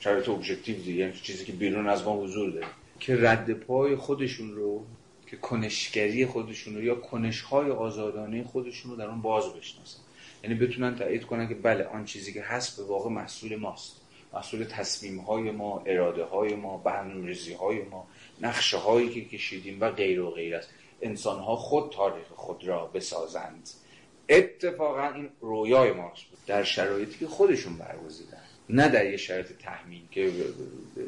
شرایط ابژکتیو دیگه یعنی چیزی که بیرون از ما حضور داره. که رد پای خودشون رو که کنشگری خودشون رو یا کنشهای آزادانه خودشون رو در اون باز بشناسن. یعنی بتونن تایید کنن که بله آن چیزی که هست به واقع محصول ماست. محصول تصمیم های ما اراده های ما برنامه‌ریزی های ما نقشه هایی که کشیدیم و غیر و غیر است. انسان ها خود تاریخ خود را بسازند. اتفاقا این رویای بود در شرایطی که خودشون برگزیدن. نه در یه شرایط تحمیل که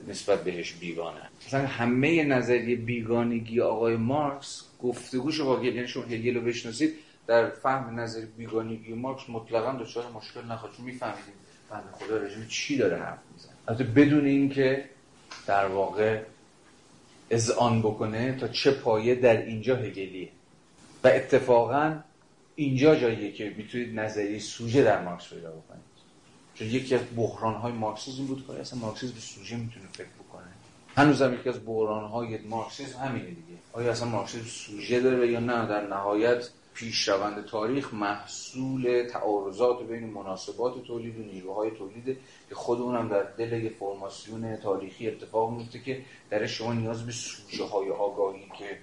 نسبت بهش بیگانه. مثلا همه نظریه بیگانگی آقای مارکس گفتگوش با هگل یعنی شما هگل رو بشناسید در فهم نظر بیگانگی مارکس مطلقا دچار مشکل نخواهد چون میفهمیدیم بنده خدا رجوع چی داره حرف می‌زنه. البته بدون اینکه در واقع اذعان بکنه تا چه پایه در اینجا هگلیه. و اتفاقا اینجا جاییه که می‌تونید نظریه سوژه در مارکس پیدا بکنید. چون یکی از بحران های مارکسیسم بود که اصلا مارکسیسم به سوژه می‌تونه فکر بکنه. هنوز هم یکی از بحران های مارکسیسم همینه دیگه. آیا اصلا مارکسیسم سوژه داره یا نه؟ در نهایت پیشروند تاریخ محصول تعارضات بین مناسبات تولید و نیروهای تولید که خود اونم در دل یه فرماسیون تاریخی اتفاق میفته که در شما نیاز به سوژه های آگاهی که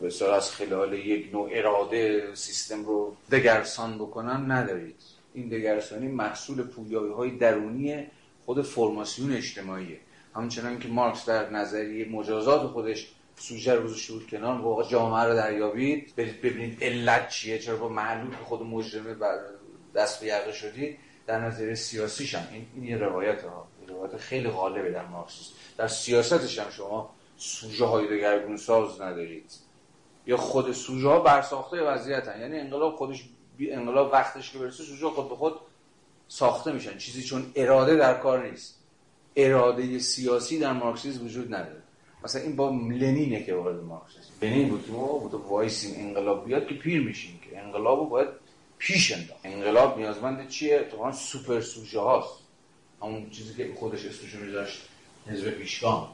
به از خلال یک نوع اراده سیستم رو دگرسان بکنن ندارید. این دگرسانی محصول پویایی های درونی خود فرماسیون اجتماعیه. همچنان که مارکس در نظریه مجازات خودش سوژه رو شور کنار واقع جامعه رو دریابید. برید ببینید علت چیه چرا با معلول خود مجرمه بر دست به یقه شدید در نظر سیاسیش هم. این, این یه روایت ها. روایت خیلی غالبه در مارکسیسم. در سیاستش هم شما سوژه های دگرگون ساز ندارید. یا خود سوژه ها برساخته وضعیت. یعنی انقلاب خودش انقلاب وقتش که برسه سوژه خود به خود ساخته میشن. چیزی چون اراده در کار نیست. اراده سیاسی در مارکسیسم وجود نداره. مثلا این با لنینه که وارد مارکسیسم لنین بود که ما بود وایسیم انقلاب بیاد که پیر میشیم که انقلابو باید پیش انداخت. انقلاب نیازمند چیه؟ تو سوپر سوژه هاست. همون چیزی که خودش اسمشو میذاشت حزب پیشگام.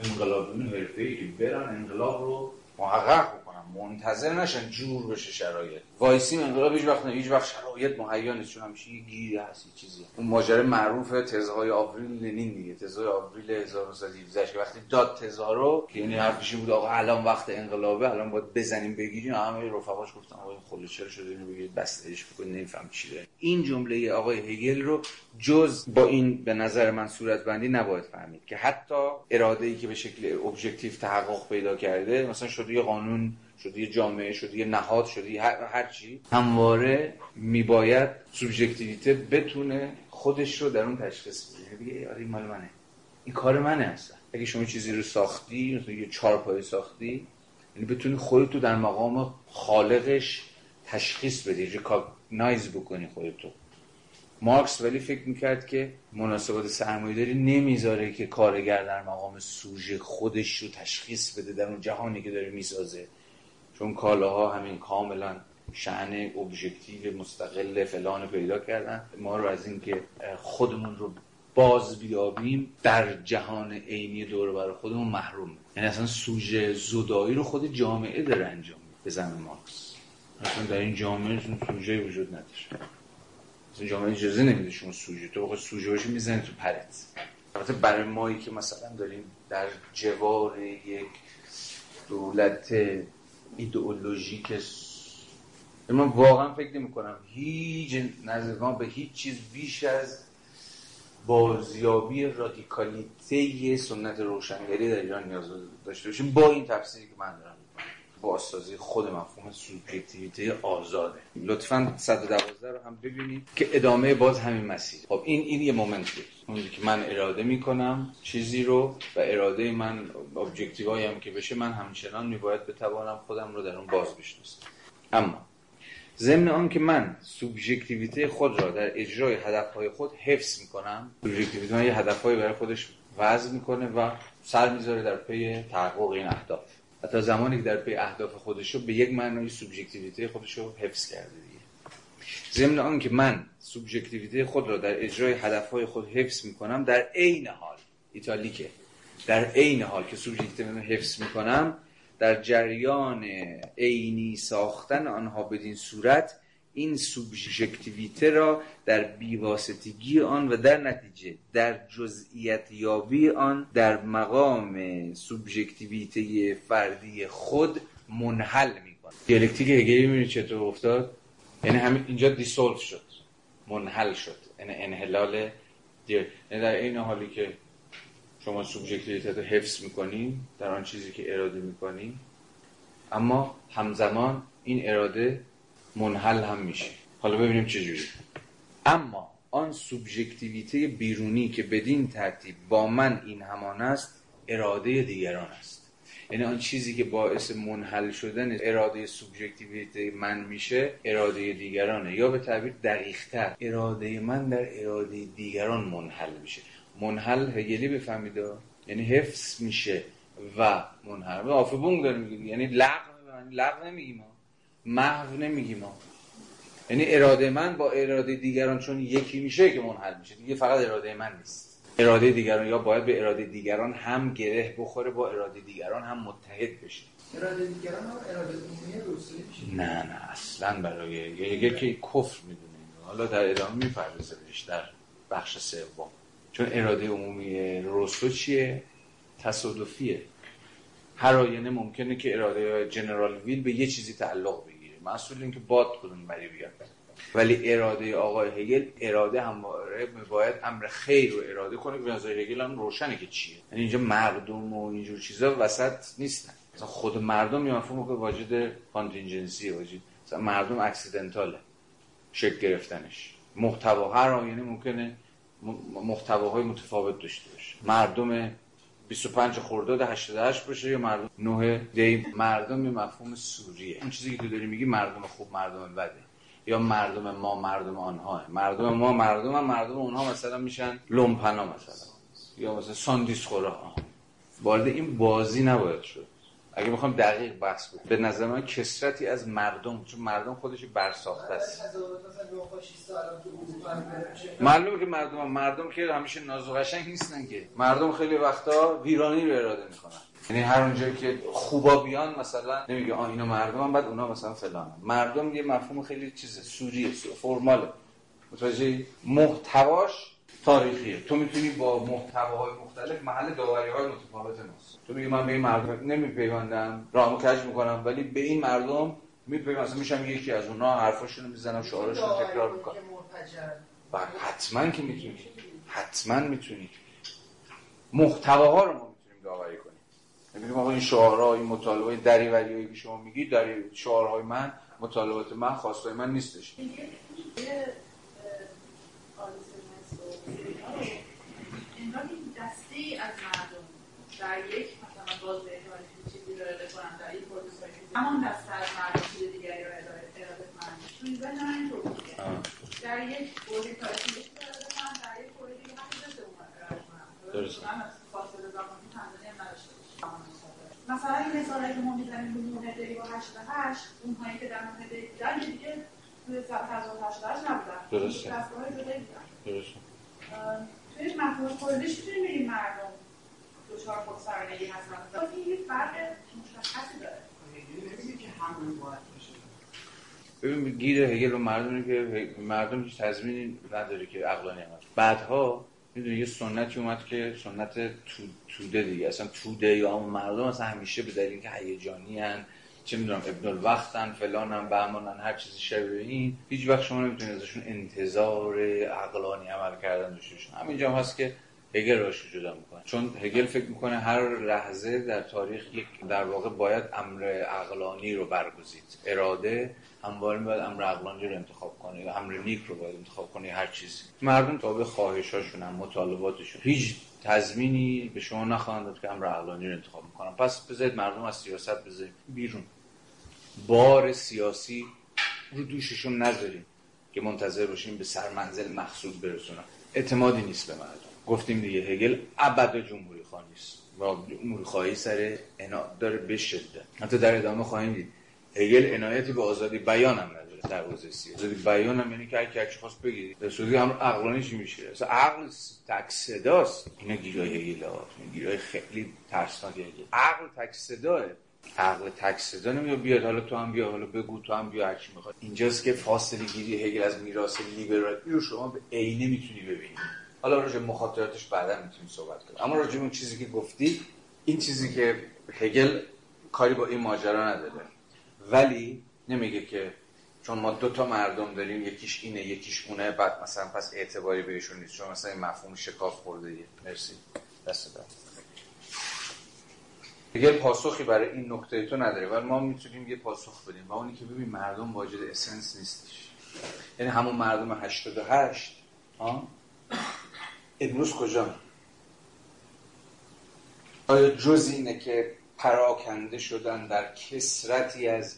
انقلابیون حرفه‌ای که برن انقلاب رو محقق منتظر نشن جور بشه شرایط. وایسی انقلاب هیچ وقت نه هیچ وقت شرایط مهیا نیست چون همیشه یه گیری هست چیزی اون ماجرا معروف تزهای آوریل لنین دیگه تزهای آوریل 1917 که وقتی داد تزها رو که یعنی حرفش بود آقا الان وقت انقلابه الان باید بزنیم بگیریم. همه رفقاش گفتن آقا این چرا شده؟ اینو بگید بستهش بکنید نمیفهم چی این جمله آقای هگل رو جز با این به نظر من صورت بندی نباید فهمید که حتی اراده ای که به شکل objective تحقق پیدا کرده مثلا شده یه قانون شده یه جامعه شده یه نهاد شده هر, هر چی. همواره میباید سوبژکتیویته بتونه خودش رو در اون تشخیص بده. یعنی بگه آره این مال منه. این کار منه اصلا. اگه شما چیزی رو ساختی مثلا یه چهار ساختی یعنی بتونی خودت رو در مقام خالقش تشخیص بدی recognize بکنی خودتو مارکس ولی فکر می‌کرد که مناسبات سرمایه‌داری نمی‌ذاره که کارگر در مقام سوژه خودش رو تشخیص بده در اون جهانی که داره می‌سازه. چون کالاها همین کاملا شأن ابژکتیو مستقل فلان پیدا کردن. ما رو از اینکه خودمون رو باز بیابیم در جهان عینی دور و بر خودمون محروم یعنی اصلا سوژه زدایی رو خود جامعه داره انجام به زمین مارکس. اصلا در این جامعه سوژه وجود نداره. اصلا جامعه اجازه نمیده شما سوژه تو بخواد سوژه باشی می‌زنی تو پرت. البته برای مایی که مثلا داریم در جوار یک دولت ایدئولوژیک من واقعا فکر نمی کنم. هیچ نزدیکان به هیچ چیز بیش از بازیابی رادیکالیته سنت روشنگری در ایران نیاز داشته باشیم. با این تفسیری که من دارم. بازسازی خود مفهوم سوبژکتیویته آزاده. لطفا 112 رو هم ببینید که ادامه باز همین مسیر. خب این این یه مومنت اونی که من اراده می‌کنم چیزی رو و اراده من ابجکتیوهایی هم که بشه من همچنان میباید بتوانم خودم رو در اون باز بشناسم. اما ضمن آن که من سوبژکتیویته خود را در اجرای هدفهای خود حفظ می‌کنم سوبژکتیویته من یه هدفهایی برای خودش وضع می‌کنه و سر می‌ذاره در پی تحقق این اهداف. حتی زمانی که در پی اهداف خودش رو به یک معنای سوبژکتیویته خودش رو حفظ کرده دیگه. ضمن آن که من سوبژکتیویته خود را در اجرای هدفهای خود حفظ می‌کنم در عین حال ایتالیکه در عین حال که سوبژکتیویته رو حفظ می‌کنم در جریان عینی ساختن آنها بدین صورت این سوبژکتیویته را در بیواسطگی آن و در نتیجه در جزئیت یابی آن در مقام سوبژکتیویته فردی خود منحل می‌کنه دیالکتیک هگلی می‌بینید چطور افتاد؟ یعنی همین اینجا دیسولف شد. منحل شد. یعنی انحلال یعنی در این حالی که شما سوبژکتیویته رو حفظ می‌کنین در آن چیزی که اراده می‌کنین اما همزمان این اراده منحل هم میشه. حالا ببینیم چجوری اما آن سوبژکتیویته بیرونی که بدین ترتیب با من این همان است اراده دیگران است. یعنی آن چیزی که باعث منحل شدن اراده سوبژکتیویته من میشه اراده دیگرانه. یا به تعبیر دقیقتر اراده من در اراده دیگران منحل میشه. منحل هگلی بفهمید یعنی حفظ میشه و منحل. و آفبونگ داره میگه. یعنی لغو لغو نمیگیم. محو نمیگیم ما یعنی اراده من با اراده دیگران چون یکی میشه که منحل میشه. دیگه فقط اراده من نیست. اراده دیگران یا باید به اراده دیگران هم گره بخوره با اراده دیگران هم متحد بشه. اراده دیگران هم اراده میشه. نه نه اصلا برای یه که کفر می‌دونه. حالا در ادامه می‌پردازه در بخش سوم. چون اراده عمومی روسو چیه؟ تصادفیه. هر آینه ممکنه که اراده جنرال ویل به یه چیزی تعلق بگیره. مسئول این که باد کدوم بری بیاد. ولی اراده آقای هگل اراده هم باید امر خیر رو اراده کنه به نظر هگل هم روشنه که چیه. یعنی اینجا مردم و اینجور چیزا وسط نیستن. مثلا خود مردم یه مفهوم که واجد کانتینجنسی واجد مثلا مردم اکسیدنتاله. شکل گرفتنش. محتوا هر آینه ممکنه محتواهای متفاوت داشته باشه. مردم 25 خرداد 88 باشه یا مردم 9 دی مردم یه مفهوم سوریه. اون چیزی که تو داری میگی مردم خوب مردم بده. یا مردم ما مردم آنها مردم ما مردم هم مردم اونها مثلا میشن لومپنا مثلا. یا مثلا ساندیس خورا وارد این بازی نباید شد. اگه بخوام دقیق بحث کنم به نظر من کسرتی از مردم چون مردم خودش برساخته است. معلومه که مردم مردم که همیشه ناز و قشنگ نیستن که. مردم خیلی وقتا ویرانی رو اراده می‌کنن. یعنی هر اونجایی که خوبا بیان مثلا نمیگه آ اینا مردم بعد اونا مثلا فلان. مردم یه مفهوم خیلی چیزه سوریه فرماله. متوجه محتواش تاریخیه. تو می‌تونی با محتواهای مختلف محل داوری های متفاوت ماست. تو میگی من به این مردم نمیپیوندم رامو کج می‌کنم ولی به این مردم میپیوندم. مثلا میشم یکی از اونها حرفاشون رو می‌زنم شعارشون تکرار می‌کنم. و حتما که می‌تونی. حتما می‌تونی. محتواها رو ما می‌تونیم داوری کنیم. میگیم آقا این شعارها این مطالبه دریوریایی که شما میگید در شعارهای من مطالبات من خواستای من نیستش. دسته ای از مردم. در یک مثلا باز به چیزی رو اراده کنن در یک پروسه همان دسته از مردم چیز دیگری رو اراده تو این ذهن من اینطور بوده در یک بردی تاریخی اراده کنن در یک بردی دیگه همین ضد اون اراده کنن. درست فاصله زمانی تنظیم نداشته مثلا این مثالی که ما می‌زنیم به معاهده با 88 اونهایی که در معاهده بودن دیگه توی سال 88 نبودن. درسته. دستگاه جدایی بودن. درسته. توی مفهوم خودش می‌تونیم بگیم مردم دچار خودسرانگی هستن. این یه فرق مشخصی داره. که همون باید باشه ببین گیر هگل و مردمی که مردم هیچ تضمینی نداره که عقلانی هم بعدها می‌دونی یه سنتی اومد که سنت تو، توده دیگه. اصلا توده یا همون مردم اصلا همیشه به دلیل اینکه هیجانی هن چه می‌دونم ابن الوقتن فلانن بهمانن هر چیزی شبیه این هیچ وقت شما نمی‌تونید ازشون انتظار عقلانی عمل کردن داشته باشین. همینجا هم هست که هگل راش جدا می‌کنه. چون هگل فکر می‌کنه هر لحظه در تاریخ یک در واقع باید امر عقلانی رو برگزید. اراده همواره باید امر عقلانی رو انتخاب کنه یا امر نیک رو باید انتخاب کنه هر چیزی. مردم تابع خواهشاشون هم مطالباتشون هیچ تضمینی به شما نخواهند داد که امر عقلانی رو انتخاب می‌کنن. پس بذارید مردم از سیاست بذارید بیرون. بار سیاسی رو دوششون نذاریم که منتظر باشیم به سرمنزل مقصود برسونن. اعتمادی نیست به مردم. گفتیم دیگه هگل ابد جمهوری خواهی نیست. و جمهوری خواهی سر عنایت داره به شدت. حتی در ادامه خواهیم دید. هگل عنایتی به آزادی بیان هم نداره در حوزه سیاسی. آزادی بیان هم یعنی که هر کی خواست بگید در صورتی هم عقلانی چی میشه؟ اصلا عقل تک صداست اینا گیرای هگل ها. گیرای خیلی ترسناک هگل. عقل تک صداه عقل تک صدا نمیاد بیاد حالا تو هم بیا حالا بگو تو هم بیا هر کی می‌خواد. اینجاست که فاصله گیری هگل از میراث لیبرالی رو شما به عینه می‌تونی ببینید حالا راجع مخاطراتش بعدا می‌تونیم صحبت کنیم. اما راجع اون چیزی که گفتی این چیزی که هگل کاری با این ماجرا نداره. ولی نمیگه که چون ما دو تا مردم داریم یکیش اینه یکیش اونه بعد مثلا پس اعتباری بهشون نیست. چون مثلا این مفهوم شکاف خورده مرسی. دست دارم هگل پاسخی برای این نکته تو نداره. ولی ما می‌تونیم یه پاسخ بدیم. و اونی که ببین مردم واجد اسنس نیستش. یعنی همون مردم 88 ها امروز کجا؟ آیا جز اینه که پراکنده شدن در کسرتی از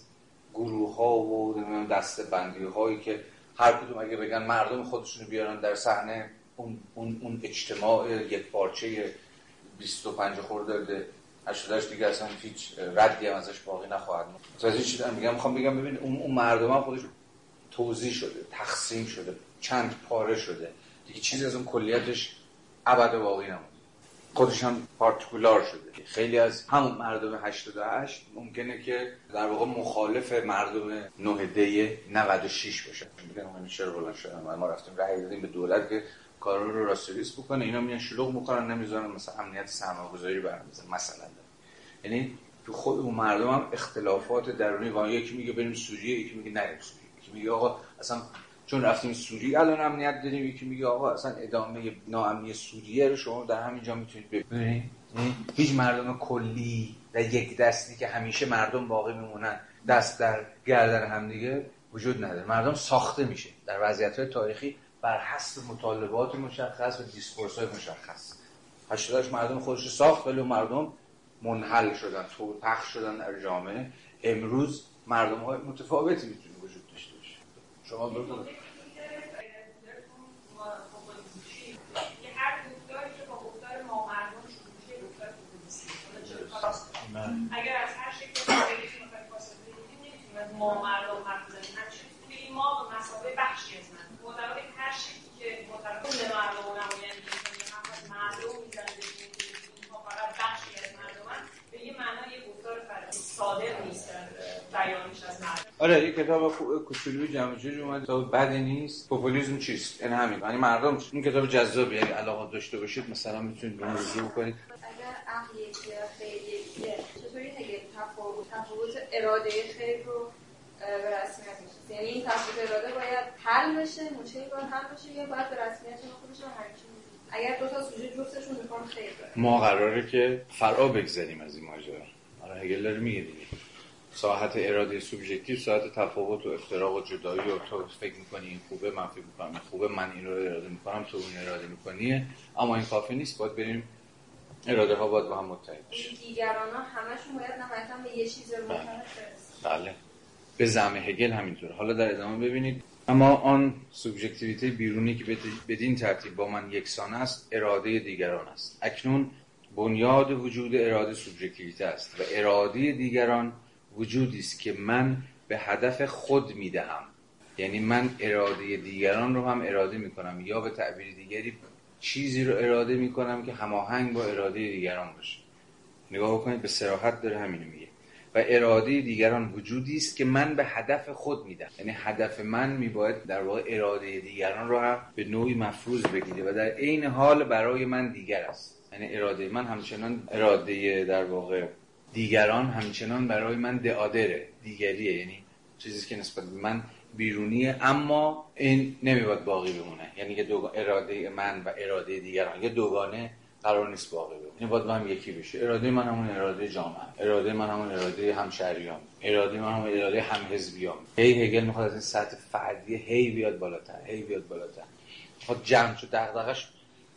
گروه ها و دست بندی هایی که هر کدوم اگه بگن مردم خودشونو بیارن در صحنه اون, اون, اون اجتماع یک پارچه 25 خرداد 88 دیگه اصلا هیچ ردی هم ازش باقی نخواهد موند. از چیز میگم می‌خوام بگم ببین اون, اون مردم هم خودش توضیح شده تقسیم شده چند پاره شده. دیگه چیزی از اون کلیتش ابد باقی نمونده. خودش هم پارتیکولار شده. خیلی از همون مردم 88 ممکنه که در واقع مخالف مردم 9 دی 96 باشه میگن من چرا بلند شدن؟ ما رفتیم رأی دادیم به دولت که کارا رو راستریس بکنه. اینا میان شلوغ می‌کنن نمی‌ذارن مثلا امنیت سرمایه‌گذاری برام مثلا. یعنی تو خود اون مردم هم اختلافات درونی و یکی میگه بریم سوریه یکی میگه نریم سوریه. یکی میگه آقا اصلا چون رفتیم سوریه الان امنیت داریم یکی میگه آقا اصلا ادامه ناامنی سوریه رو شما در همینجا می‌تونید ببینید. هیچ مردم کلی در یک دستی که همیشه مردم باقی میمونن دست در گردن همدیگه وجود نداره. مردم ساخته میشه. در وضعیت های تاریخی بر حسب مطالبات مشخص و دیسکورس های مشخص هشتاداش مردم خودش ساخت ولی مردم منحل شدن تو پخش شدن در جامعه. امروز مردم های متفاوتی می‌تونه وجود داشته باشه. شما بگو اگر از هر شکل ما آره یه کتاب کوچولوی جمع جوری اومد. کتاب بدی نیست. پوپولیسم چیست؟ این همین. یعنی مردم این کتاب جذابی یعنی علاقه داشته باشید مثلا می‌تونید به اون رجوع بکنید اگر عقل یکیه یکیه چطوری هگل تفاوت تفاوت اراده خیر رو به رسمیت یعنی این تفاوت اراده باید حل بشه مشکل باید حل بشه یا باید به رسمیت خودش رو همیشه اگر دو تا سوژه جفتشون می‌خوان خیر ما قراره که فرا بگذاریم از این ماجرا. آره هگل داره میگه دیگه. ساحت اراده سوبژکتیو ساحت تفاوت و افتراق و جدایی و تو فکر می‌کنی این خوبه من فکر می‌کنم این خوبه من این رو اراده می‌کنم تو اون اراده میکنیه. اما این کافی نیست باید بریم اراده ها باید با هم متحد بشه این دیگران ها همشون باید نهایتا به یه چیز رو برسن. بله. به زعم هگل همینطوره. حالا در ادامه ببینید. اما آن سوبژکتیویته بیرونی که بد- بدین ترتیب با من یکسان است اراده دیگران است. اکنون بنیاد وجود اراده سوبژکتیویته است و اراده دیگران وجودی است که من به هدف خود می‌دهم. یعنی من اراده دیگران رو هم اراده می‌کنم یا به تعبیر دیگری چیزی رو اراده می‌کنم که هماهنگ با اراده دیگران باشه. نگاه بکنید به سراحت داره همینو میگه. و اراده دیگران وجودی است که من به هدف خود میدم یعنی هدف من میباید در واقع اراده دیگران رو هم به نوعی مفروض بگیره و در عین حال برای من دیگر است. یعنی اراده من همچنان اراده در واقع دیگران همچنان برای من دعادره. دیگریه یعنی چیزی که نسبت به من بیرونیه. اما این نمیباید باقی بمونه. یعنی یه دو اراده من و اراده دیگران. یه دوگانه قرار نیست باقی بمونه. این باید با هم یکی بشه. اراده من همون اراده جامعه. اراده من همون اراده همشهریان اراده من همون اراده همحزبیان هی هگل می‌خواد از این سطح فردی هی بیاد بالاتر. هی بیاد بالاتر. می‌خواد جمع شد دغدغش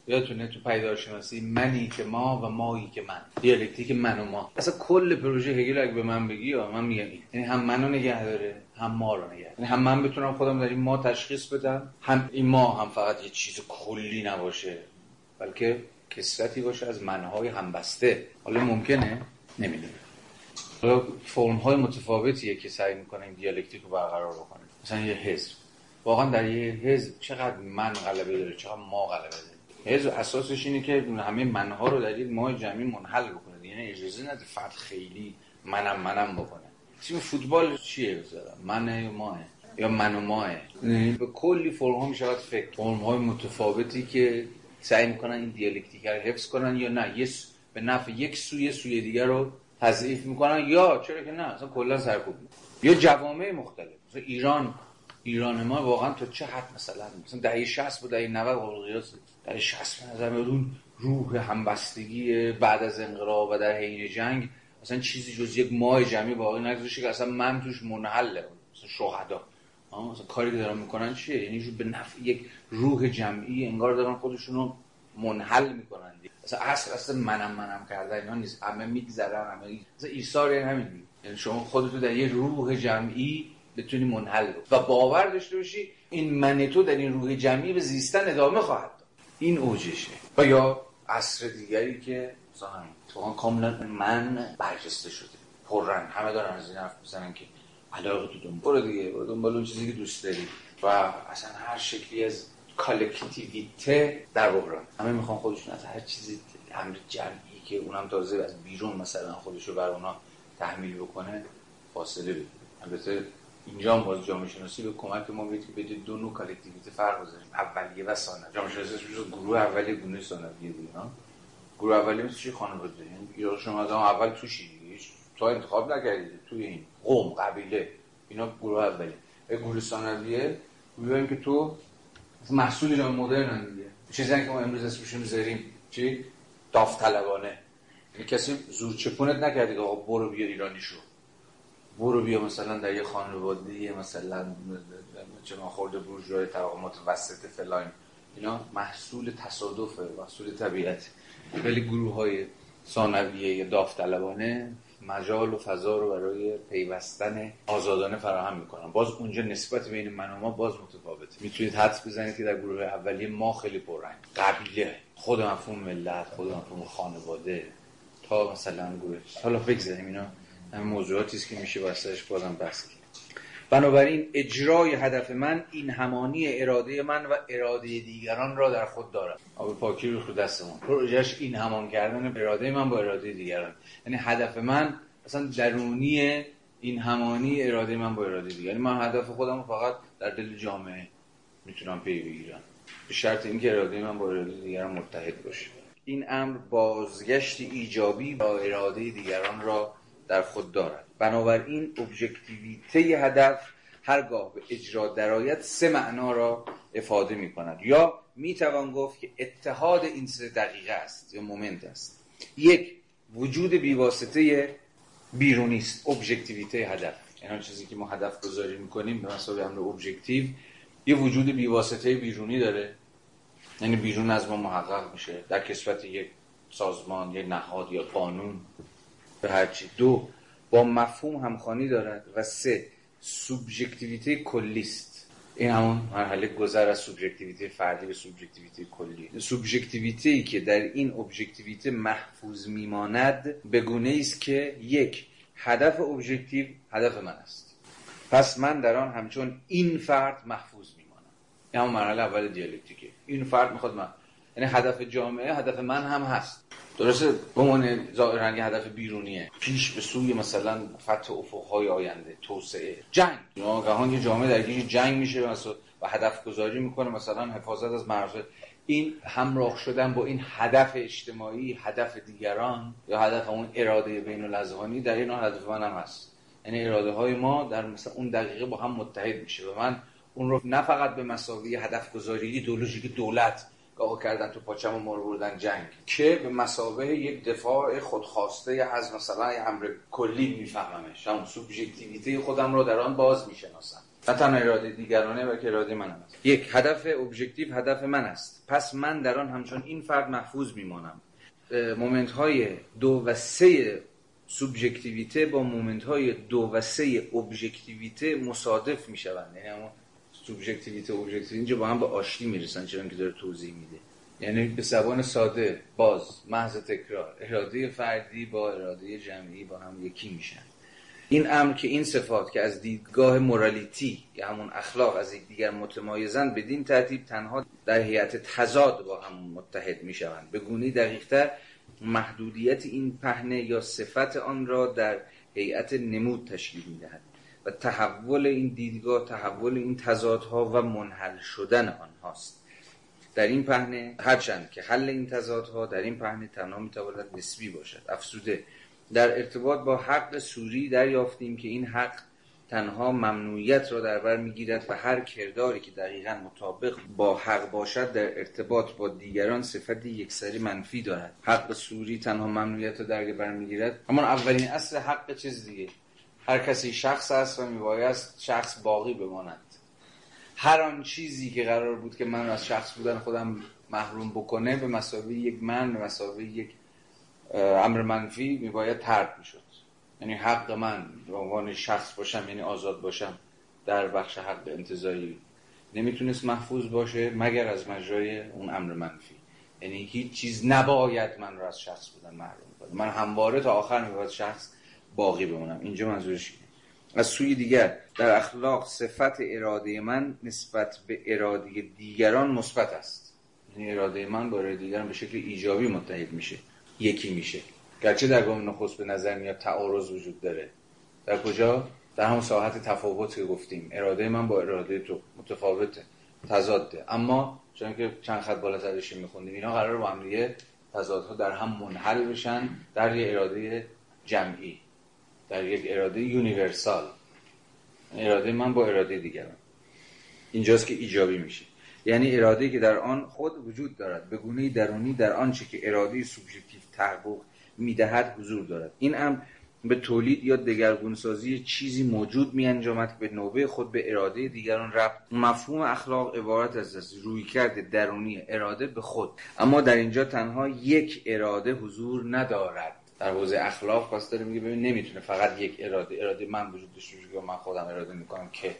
یادتونه تو پیدارشناسی منی که ما و مایی که من. دیالکتیک من و ما. اصلا کل پروژه هگل اگه به من بگی یا من میگم این. یعنی هم منو نگه داره هم ما رو نگه یعنی هم من بتونم خودم در این ما تشخیص بدم هم این ما هم فقط یه چیز کلی نباشه بلکه کسرتی باشه از منهای همبسته. حالا ممکنه؟ نمی‌دونم. حالا فرم های متفاوتیه که سعی می‌کنه این دیالکتیک رو برقرار بکنه. مثلا یه حزب. واقعا در یه حزب چقدر من غلبه داره چقدر ما غلبه داره حزب اساسش اینه که همه منها رو در یک ماه جمعی منحل بکنه. یعنی اجازه نده فرد خیلی منم منم بکنه. تیم فوتبال چیه مثلا من یا ماه. یا من و ماه. به کلی فرم ها می‌شود فکر. فرم های متفاوتی که سعی می‌کنن این دیالکتیک رو حفظ کنن یا نه. یه س- به نفع یک سوی سوی دیگر رو تضعیف می‌کنن یا چرا که نه؟ اصلا کلا سرکوب. یا جوامع مختلف. مثلا ایران ایران ما واقعا تا چه حد مثلا مثلا دهه 60 بود دهه 90 قابل قیاس دهه 60 به نظر میاد اون روح همبستگی بعد از انقلاب و در حین جنگ مثلا چیزی جز یک ماه جمعی باقی نگذاشته که اصلا من توش منحله مثلا شهدا. مثلا کاری که دارن می‌کنن چیه؟ یعنی به نفع یک روح جمعی انگار دارن خودشون رو منحل می‌کنن. مثلا اصل منم منم کردن اینا نیست. همه میگذرن همه مثلا ایثار یعنی همین. یعنی شما خودتو در یه روح جمعی بتونی منحل بکنی و باور داشته باشی این من تو در این روح جمعی به زیستن ادامه خواهد داد. این اوجشه. و یا عصر دیگری که مثلا تو کاملا من برجسته شده. پررنگ. همه دارن از این حرف می‌زنن که علاقه تو دنبال. برو دیگه برو دنبال اون چیزی که دوست داری. و اصلا هر شکلی از کالکتیویته در بحران. همه می‌خوان خودشون از هر چیزی امر جمعی که اونم تازه از بیرون مثلا خودش رو بر اونا تحمیل بکنه فاصله بده البته اینجا هم باز جامعه شناسی به کمک ما میده که بده دو نوع کالکتیویته فرق بزنیم اولیه و ثانویه. جامعه شناسی اسمش رو گروه اولیه گونه ثانویه ها گروه اولیه چی خانواده یا شما از اول توشی هیچ تو انتخاب نکردید توی این قوم قبیله. اینا گروه اولیه. گروه ثانویه گروهی که تو محصول جامعه مدرن دیگه چیزی که ما امروز اسمشون می‌ذاریم. چی؟ داوطلبانه. یعنی کسی زور چپونت که آقا برو بیا ایرانی شو برو بیا مثلا در یه خانواده مثلا چه خورده بورژوای طبقه متوسط فلان. اینا محصول تصادفه محصول طبیعت. ولی گروه های ثانویه یا داوطلبانه مجال و فضا رو برای پیوستن آزادانه فراهم می‌کنن. باز اونجا نسبت بین من و ما باز متفاوته. می‌تونید حدس بزنید که در گروه اولیه ما خیلی پررنگ. قبیله. خود مفهوم ملت خود مفهوم خانواده. تا مثلا گروه. حالا بگذاریم اینا. همین موضوعاتی است که میشه واسهش بازم بحث کرد. بنابراین اجرای هدف من این همانی اراده من و اراده دیگران را در خود دارد آب پاکی رو خود دستمون. پروژهش این همان کردن اراده من با اراده دیگران. یعنی هدف من اصلا درونی این همانی اراده من با اراده دیگران. یعنی من هدف خودم فقط در دل جامعه می‌تونم پی بگیرم. به شرط اینکه اراده من با اراده دیگران متحد باشه. این امر بازگشت ایجابی با اراده دیگران را در خود دارد. بنابراین ابژکتیویته هدف هرگاه به اجرا درآید سه معنا را افاده می کند. یا می توان گفت که اتحاد این سه دقیقه است یا مومنت است. یک وجود بیواسطه بیرونی است. ابژکتیویته هدف. این چیزی که ما هدف گذاری می‌کنیم به مسابقه امر ابژکتیو یه وجود بیواسطه بیرونی داره. یعنی بیرون از ما محقق میشه. در کسبت یک سازمان یک نهاد یا قانون. به هرچی دو با مفهوم همخوانی دارد و سه سوبژکتیویته کلیست. این همون مرحله گذر از سوبژکتیویته فردی به سوبژکتیویته کلی. سوبژکتیویته ای که در این ابژکتیویته محفوظ میماند به گونه است که یک هدف ابژکتیو هدف من است. پس من در آن همچون این فرد محفوظ میمانم. این همون مرحله اول دیالکتیکه. این فرد می‌خواد من یعنی هدف جامعه هدف من هم هست. درسته؟ به عنوان ظاهرا هدف بیرونیه. پیش به سوی مثلا فتح افقهای آینده توسعه جنگ. ناگهان یه جامعه درگیر جنگ میشه و هدف گذاری می‌کنه مثلا حفاظت از مرزهای این همراه شدن با این هدف اجتماعی هدف دیگران یا هدف اون اراده بین الازهانی در این هدف من هم هست. یعنی اراده های ما در مثلا اون دقیقه با هم متحد میشه و من اون رو نه فقط به مثابه هدف گذاری ایدئولوژیک دولت که کردن تو پاچم و ما بردن جنگ که به مثابه یک دفاع خودخواسته از مثلا امر کلی میفهممش همون سوبژکتیویته خودم رو در آن باز می‌شناسم. نه تنها اراده دیگرانه و که اراده من است. یک هدف ابژکتیو هدف من است. پس من در آن همچون این فرد محفوظ میمانم. moment های دو و سه سوبژکتیویته با moment های دو و سه ابژکتیویته مصادف می‌شوند. یعنی سوبژکتیویته ابژکتیو اینجا با هم به آشتی می‌رسن چون که داره توضیح میده. یعنی به زبان ساده باز محض تکرار اراده فردی با اراده جمعی با هم یکی میشن. این امر که این صفات که از دیدگاه مورالیتی یا همون اخلاق از دیگر متمایزن بدین ترتیب تنها در هیئت تضاد با هم متحد می‌شوند. به گونه دقیقتر محدودیت این پهنه یا صفت آن را در هیئت نمود تشکیل می‌دهد. و تحول این دیدگاه تحول این تضادها و منحل شدن آنهاست. در این پهنه هرچند که حل این تضادها در این پهنه تنها می‌تواند نسبی باشد. افسوده در ارتباط با حق سوری دریافتیم که این حق تنها ممنوعیت را در بر می‌گیرد و هر کرداری که دقیقا مطابق با حق باشد در ارتباط با دیگران صفت یکسری منفی دارد. حق سوری تنها ممنوعیت را در بر می‌گیرد. اما اولین اصل حق چیز دیگه؟ هر کسی شخص است و میبایست شخص باقی بماند. هر آن چیزی که قرار بود که من از شخص بودن خودم محروم بکنه به مسابقه یک من به مسابقه یک امر منفی میباید ترد می‌شد. یعنی حق من به عنوان شخص باشم یعنی آزاد باشم در بخش حق انتظاری نمی‌تونست محفوظ باشه مگر از مجرای اون امر منفی. یعنی هیچ چیز نباید من رو از شخص بودن محروم کنه. من همواره تا آخر میباید شخص باقی بمونم. اینجا منظورش از سوی دیگر در اخلاق صفت اراده من نسبت به اراده دیگران مثبت است. یعنی اراده من با اراده دیگران به شکل ایجابی متحد میشه. یکی میشه. گرچه در گام نخست به نظر میاد تعارض وجود داره. در کجا؟ در همون ساحت تفاوت که گفتیم. اراده من با اراده تو متفاوته. تضاده. اما چون که چند خط بالا سرشی میخوندیم اینا قرار با هم دیگه تضادها در هم منحل بشن در یه اراده جمعی. در یک اراده universal. اراده من با اراده دیگران اینجاست که ایجابی میشه. یعنی اراده که در آن خود وجود دارد. به گونه درونی در آنچه که اراده سوبژکتیو تحقق می‌دهد حضور دارد. این امر به تولید یا دگرگونسازی چیزی موجود می انجامد که به نوبه خود به اراده دیگران رفت. مفهوم اخلاق عبارت از رویکرد درونی اراده به خود. اما در اینجا تنها یک اراده حضور ندارد. در حوزه اخلاق پس داره میگه ببین نمی‌تونه فقط یک اراده اراده من وجود داشته باشه من خودم اراده می‌کنم که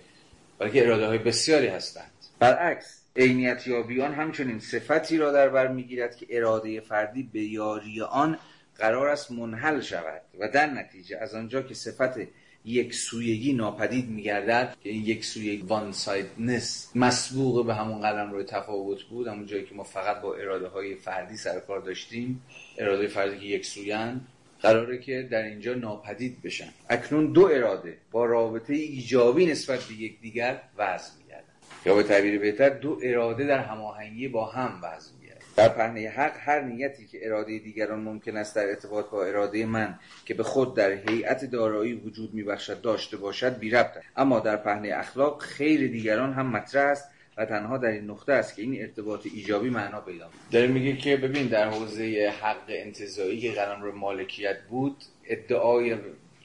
بلکه اراده های بسیاری هستند. برعکس عینیت یابیان همچنین صفتی را در بر می‌گیرد که اراده فردی به یاری آن قرار است منحل شود و در نتیجه از آنجا که صفت یک سویگی ناپدید میگردد که این یک سویگی وان سایدنس مسبوق به همون قلم روی تفاوت بود همون جایی که ما فقط با اراده های فردی سرکار داشتیم اراده فردی که یک سویان قراره که در اینجا ناپدید بشن. اکنون دو اراده با رابطه ایجابی نسبت به یکدیگر وضع میگردن. یا به تعبیر بهتر دو اراده در هماهنگی با هم وضع در پهنه حق هر نیتی که اراده دیگران ممکن است در ارتباط با اراده من که به خود در هیئت دارایی وجود میبخشد داشته باشد بی ربط اما در پهنه اخلاق خیر دیگران هم مطرح است و تنها در این نقطه است که این ارتباط ایجابی معنا پیدا داره میگه که ببین در حوزه حق انتظایی که قرار رو مالکیت بود ادعای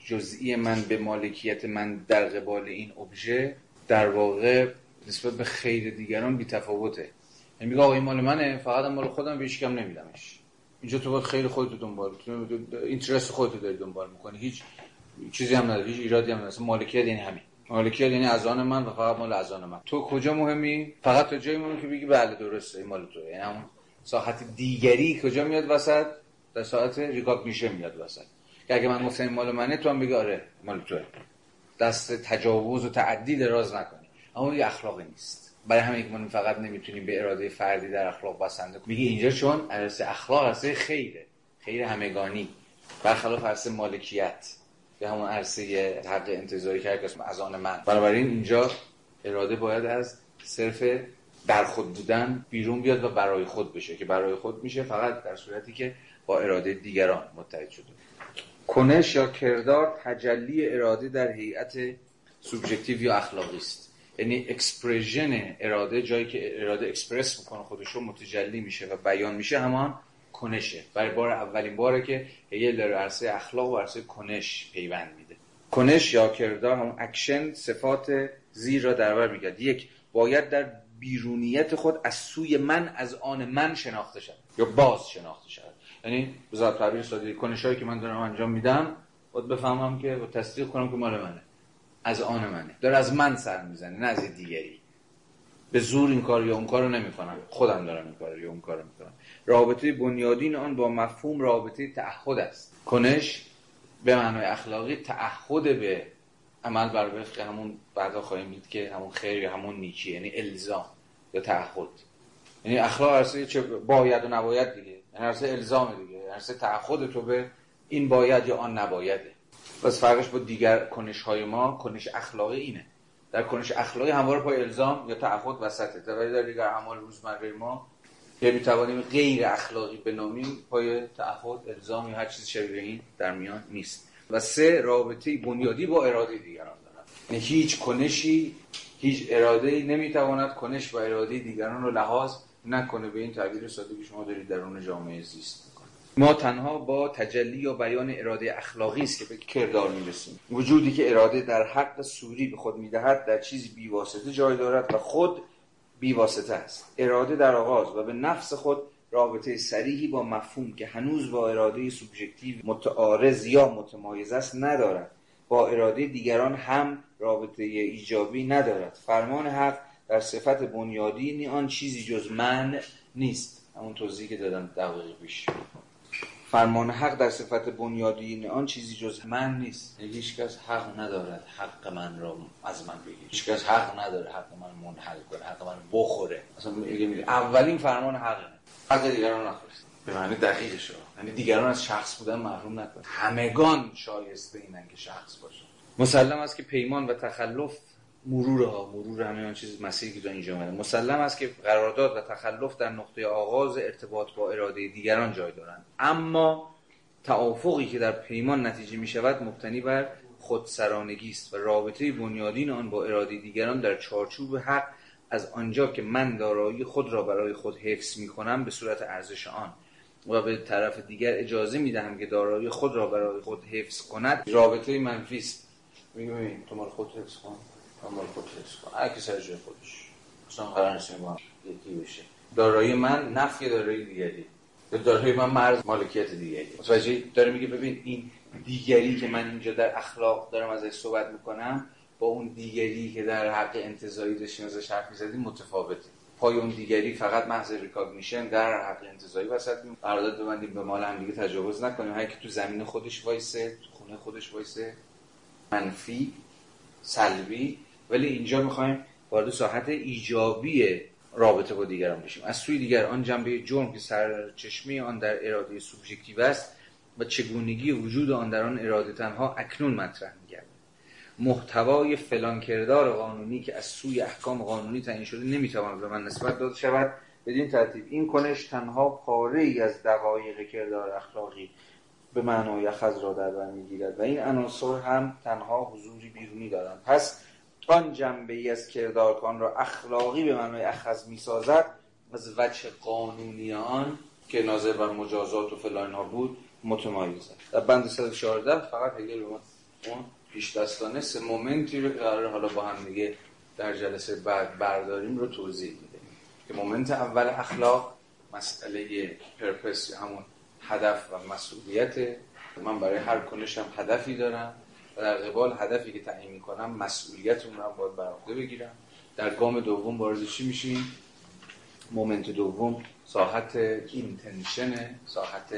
جزئی من به مالکیت من در قبال این ابژه در واقع نسبت به خیر دیگران بی تفاوته. یعنی میگه آقا این مال منه فقط مال خودم بهش کم نمیدمش. اینجا تو باید خیلی خودتو دنبال کنی اینترست خودتو داری دنبال می‌کنی. هیچ چیزی هم نداره هیچ ایرادی هم نداره. مالکیت یعنی همین. مالکیت یعنی از آن من و فقط مال از آن من. تو کجا مهمی؟ فقط تا جایی مهمی که بگی بله درسته این مال تو یعنی همون ساحت دیگری کجا میاد وسط؟ در ساحت recognition میاد وسط. که اگه من گفتم مال منه تو هم بگی آره مال توه. دست تجاوز و تعدی دراز نکنی. اما یه اخلاقی نیست. برای همین که فقط نمی‌تونیم به اراده فردی در اخلاق بسنده کنیم. میگه اینجا چون عرصه اخلاق عرصه خیره. خیر همگانی. برخلاف عرصه مالکیت. به همون عرصه حق انتزاعی که هرکس از آن من. بنابراین اینجا اراده باید از صرف در خود بودن بیرون بیاد و برای خود بشه که برای خود میشه فقط در صورتی که با اراده دیگران متحد شده. کنش یا کردار تجلی اراده در هیئت سوبژکتیو یا اخلاقی است یعنی expression اراده جایی که اراده اکسپرس می‌کنه خودش رو متجلی میشه و بیان میشه همان کنشه. برای بار اولین باره که یه در عرصه اخلاق و عرصه کنش پیوند میده. کنش یا کردار همون اکشن صفات زیر را در بر میگیرد یک باید در بیرونیت خود از سوی من از آن من شناخته شد یا باز شناخته شد یعنی بذار تعبیر ساده کنش هایی که من دارم انجام میدم باید بفهمم که و تصدیق کنم که مال منه. از آن منه. داره از من سر می‌زنه نه از دیگری. به زور این کار یا اون کار رو نمی‌کنم. خودم دارم این کار یا اون کار رو می‌کنم. رابطه بنیادین آن با مفهوم رابطه تعهد است. کنش به معنای اخلاقی تعهد به عمل بر وفق همون بعدا خواهیم دید که همون خیر یا همون نیکی یعنی الزام یا تعهد. یعنی اخلاق عرصه چه باید و نباید دیگه. یعنی عرصه الزام دیگه. عرصه تعهد تو به این باید یا آن نبایده. بس فرقش با دیگر کنش های ما کنش اخلاقی اینه. در کنش اخلاقی همواره پای الزام یا تعهد وسطه. در در دیگر اعمال روزمره ما که می‌توانیم غیر اخلاقی بنامیم پای تعهد الزام یا هر چیز شبیه این در میان نیست. و سه رابطه بنیادی با اراده دیگران دارد. یعنی هیچ کنشی هیچ اراده ای نمی‌تواند کنش و اراده دیگران رو لحاظ نکنه به این تعبیر ساده که شما دارید درون جامعه زیست ما تنها با تجلی یا بیان اراده اخلاقی است که به کردار می‌رسیم. وجودی که اراده در حق سوری به خود می‌دهد در چیزی بیواسطه جای دارد و خود بیواسطه است. اراده در آغاز و به نفس خود رابطه سریحی با مفهوم که هنوز با اراده سوبژکتیو متعارض یا متمایز است ندارد. با اراده دیگران هم رابطه ایجابی ندارد. فرمان حق در صفت بنیادی آن چیزی جز من نیست. همون توضیحی که دادم دقیقه پیش. فرمان حق در صفت بنیادین آن چیزی جز من نیست. هیچ کس حق ندارد. حق من را از من بگیر. هیچ کس حق نداره حق من منحل کنه. حق من بخوره. اصلا اولین فرمان حق حق دیگران نخورست به معنی دقیقش یعنی دیگران از شخص بودن محروم نکن همگان شایسته اینن که شخص باشن. مسلم است که پیمان و تخلف مرور ها مرور همه آن چیز مسیری که اینجا آمده مسلم است که قرارداد و تخلف در نقطه آغاز ارتباط با اراده دیگران جای دارند. اما توافقی که در پیمان نتیجه می شود مبتنی بر خودسرانگی است و رابطه بنیادین آن با اراده دیگران در چارچوب حق از آنجا که من دارایی خود را برای خود حفظ می کنم به صورت ارزش آن و به طرف دیگر اجازه می دهم که دارایی خود را برای خود حفظ کند. رابطه منفی است. تو مال خود حفظ کن. مال خود حفظ کن هر سر جای خودش. اصلا قرار نیست با یکی بشه. دارایی من نفی دارایی دیگری. دارایی من مرز مالکیت دیگری. متوجه داره میگه ببین این دیگری که من اینجا در اخلاق دارم ازش صحبت می‌کنم با اون دیگری که در حق انتزاعی داشتیم ازش حرف می‌زدیم متفاوته. پای اون دیگری فقط محض recognition در حق انتزاعی وسط میم قرارداد ببندیم به مال هم دیگه تجاوز نکنیم. هر که تو زمین خودش وایسه تو خونه خودش وایسه. منفی سلبی ولی اینجا می‌خوایم وارد ساحت ایجابی رابطه با دیگران بشیم. از سوی دیگر آن جنبه جرم که سرچشمه آن در اراده سوبژکتیو است و چگونگی وجود آن در آن اراده تنها اکنون مطرح میگرد محتوای فلان کردار قانونی که از سوی احکام قانونی تعیین شده نمی‌تواند به من نسبت داده شود. بدین ترتیب این کنش تنها پاره ای از دقایق کردار اخلاقی به معنای اخذ را در بر می‌گیرد و این عناصر هم تنها حضوری بیرونی دارند. پس آن جنبه ای از کردارکان را اخلاقی به معنای اخذ می‌سازد از وجه قانونی آن که ناظر بر مجازات و فلان ها بود متمایز است. در بند 114 فقط هگل به اون پیش دستانه سه مومنتی رو که قرار حالا با هم دیگه در جلسه بعد برداریم رو توضیح میده که مومنت اول اخلاق مسئله purpose همون هدف و مسئولیت. من برای هر کنشم هدفی دارم. در قبال هدفی که تعیین می‌کنم مسئولیت اون رو باید بر بگیرم. در گام دوم وارد چی میشیم؟ moment دوم ساحت intention ساحت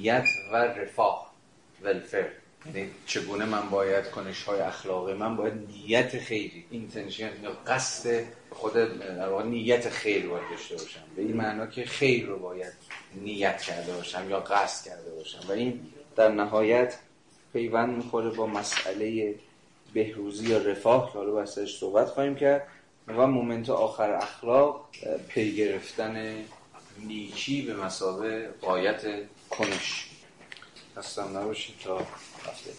نیت و رفاه welfare یعنی چگونه من باید کنش های اخلاقی من باید نیت خیری intention یا قصد خود در واقع نیت خیر باید داشته باشم. به این معنا که خیر رو باید نیت کرده باشم یا قصد کرده باشم. و این در نهایت پیوند می‌خوره با مسئله بهروزی یا رفاه. که حالا بحثش صحبت خواهیم کرد. و مومنت آخر اخلاق پی گرفتن نیکی به مسابه قایت کنش. هستم نباشید تا هفته.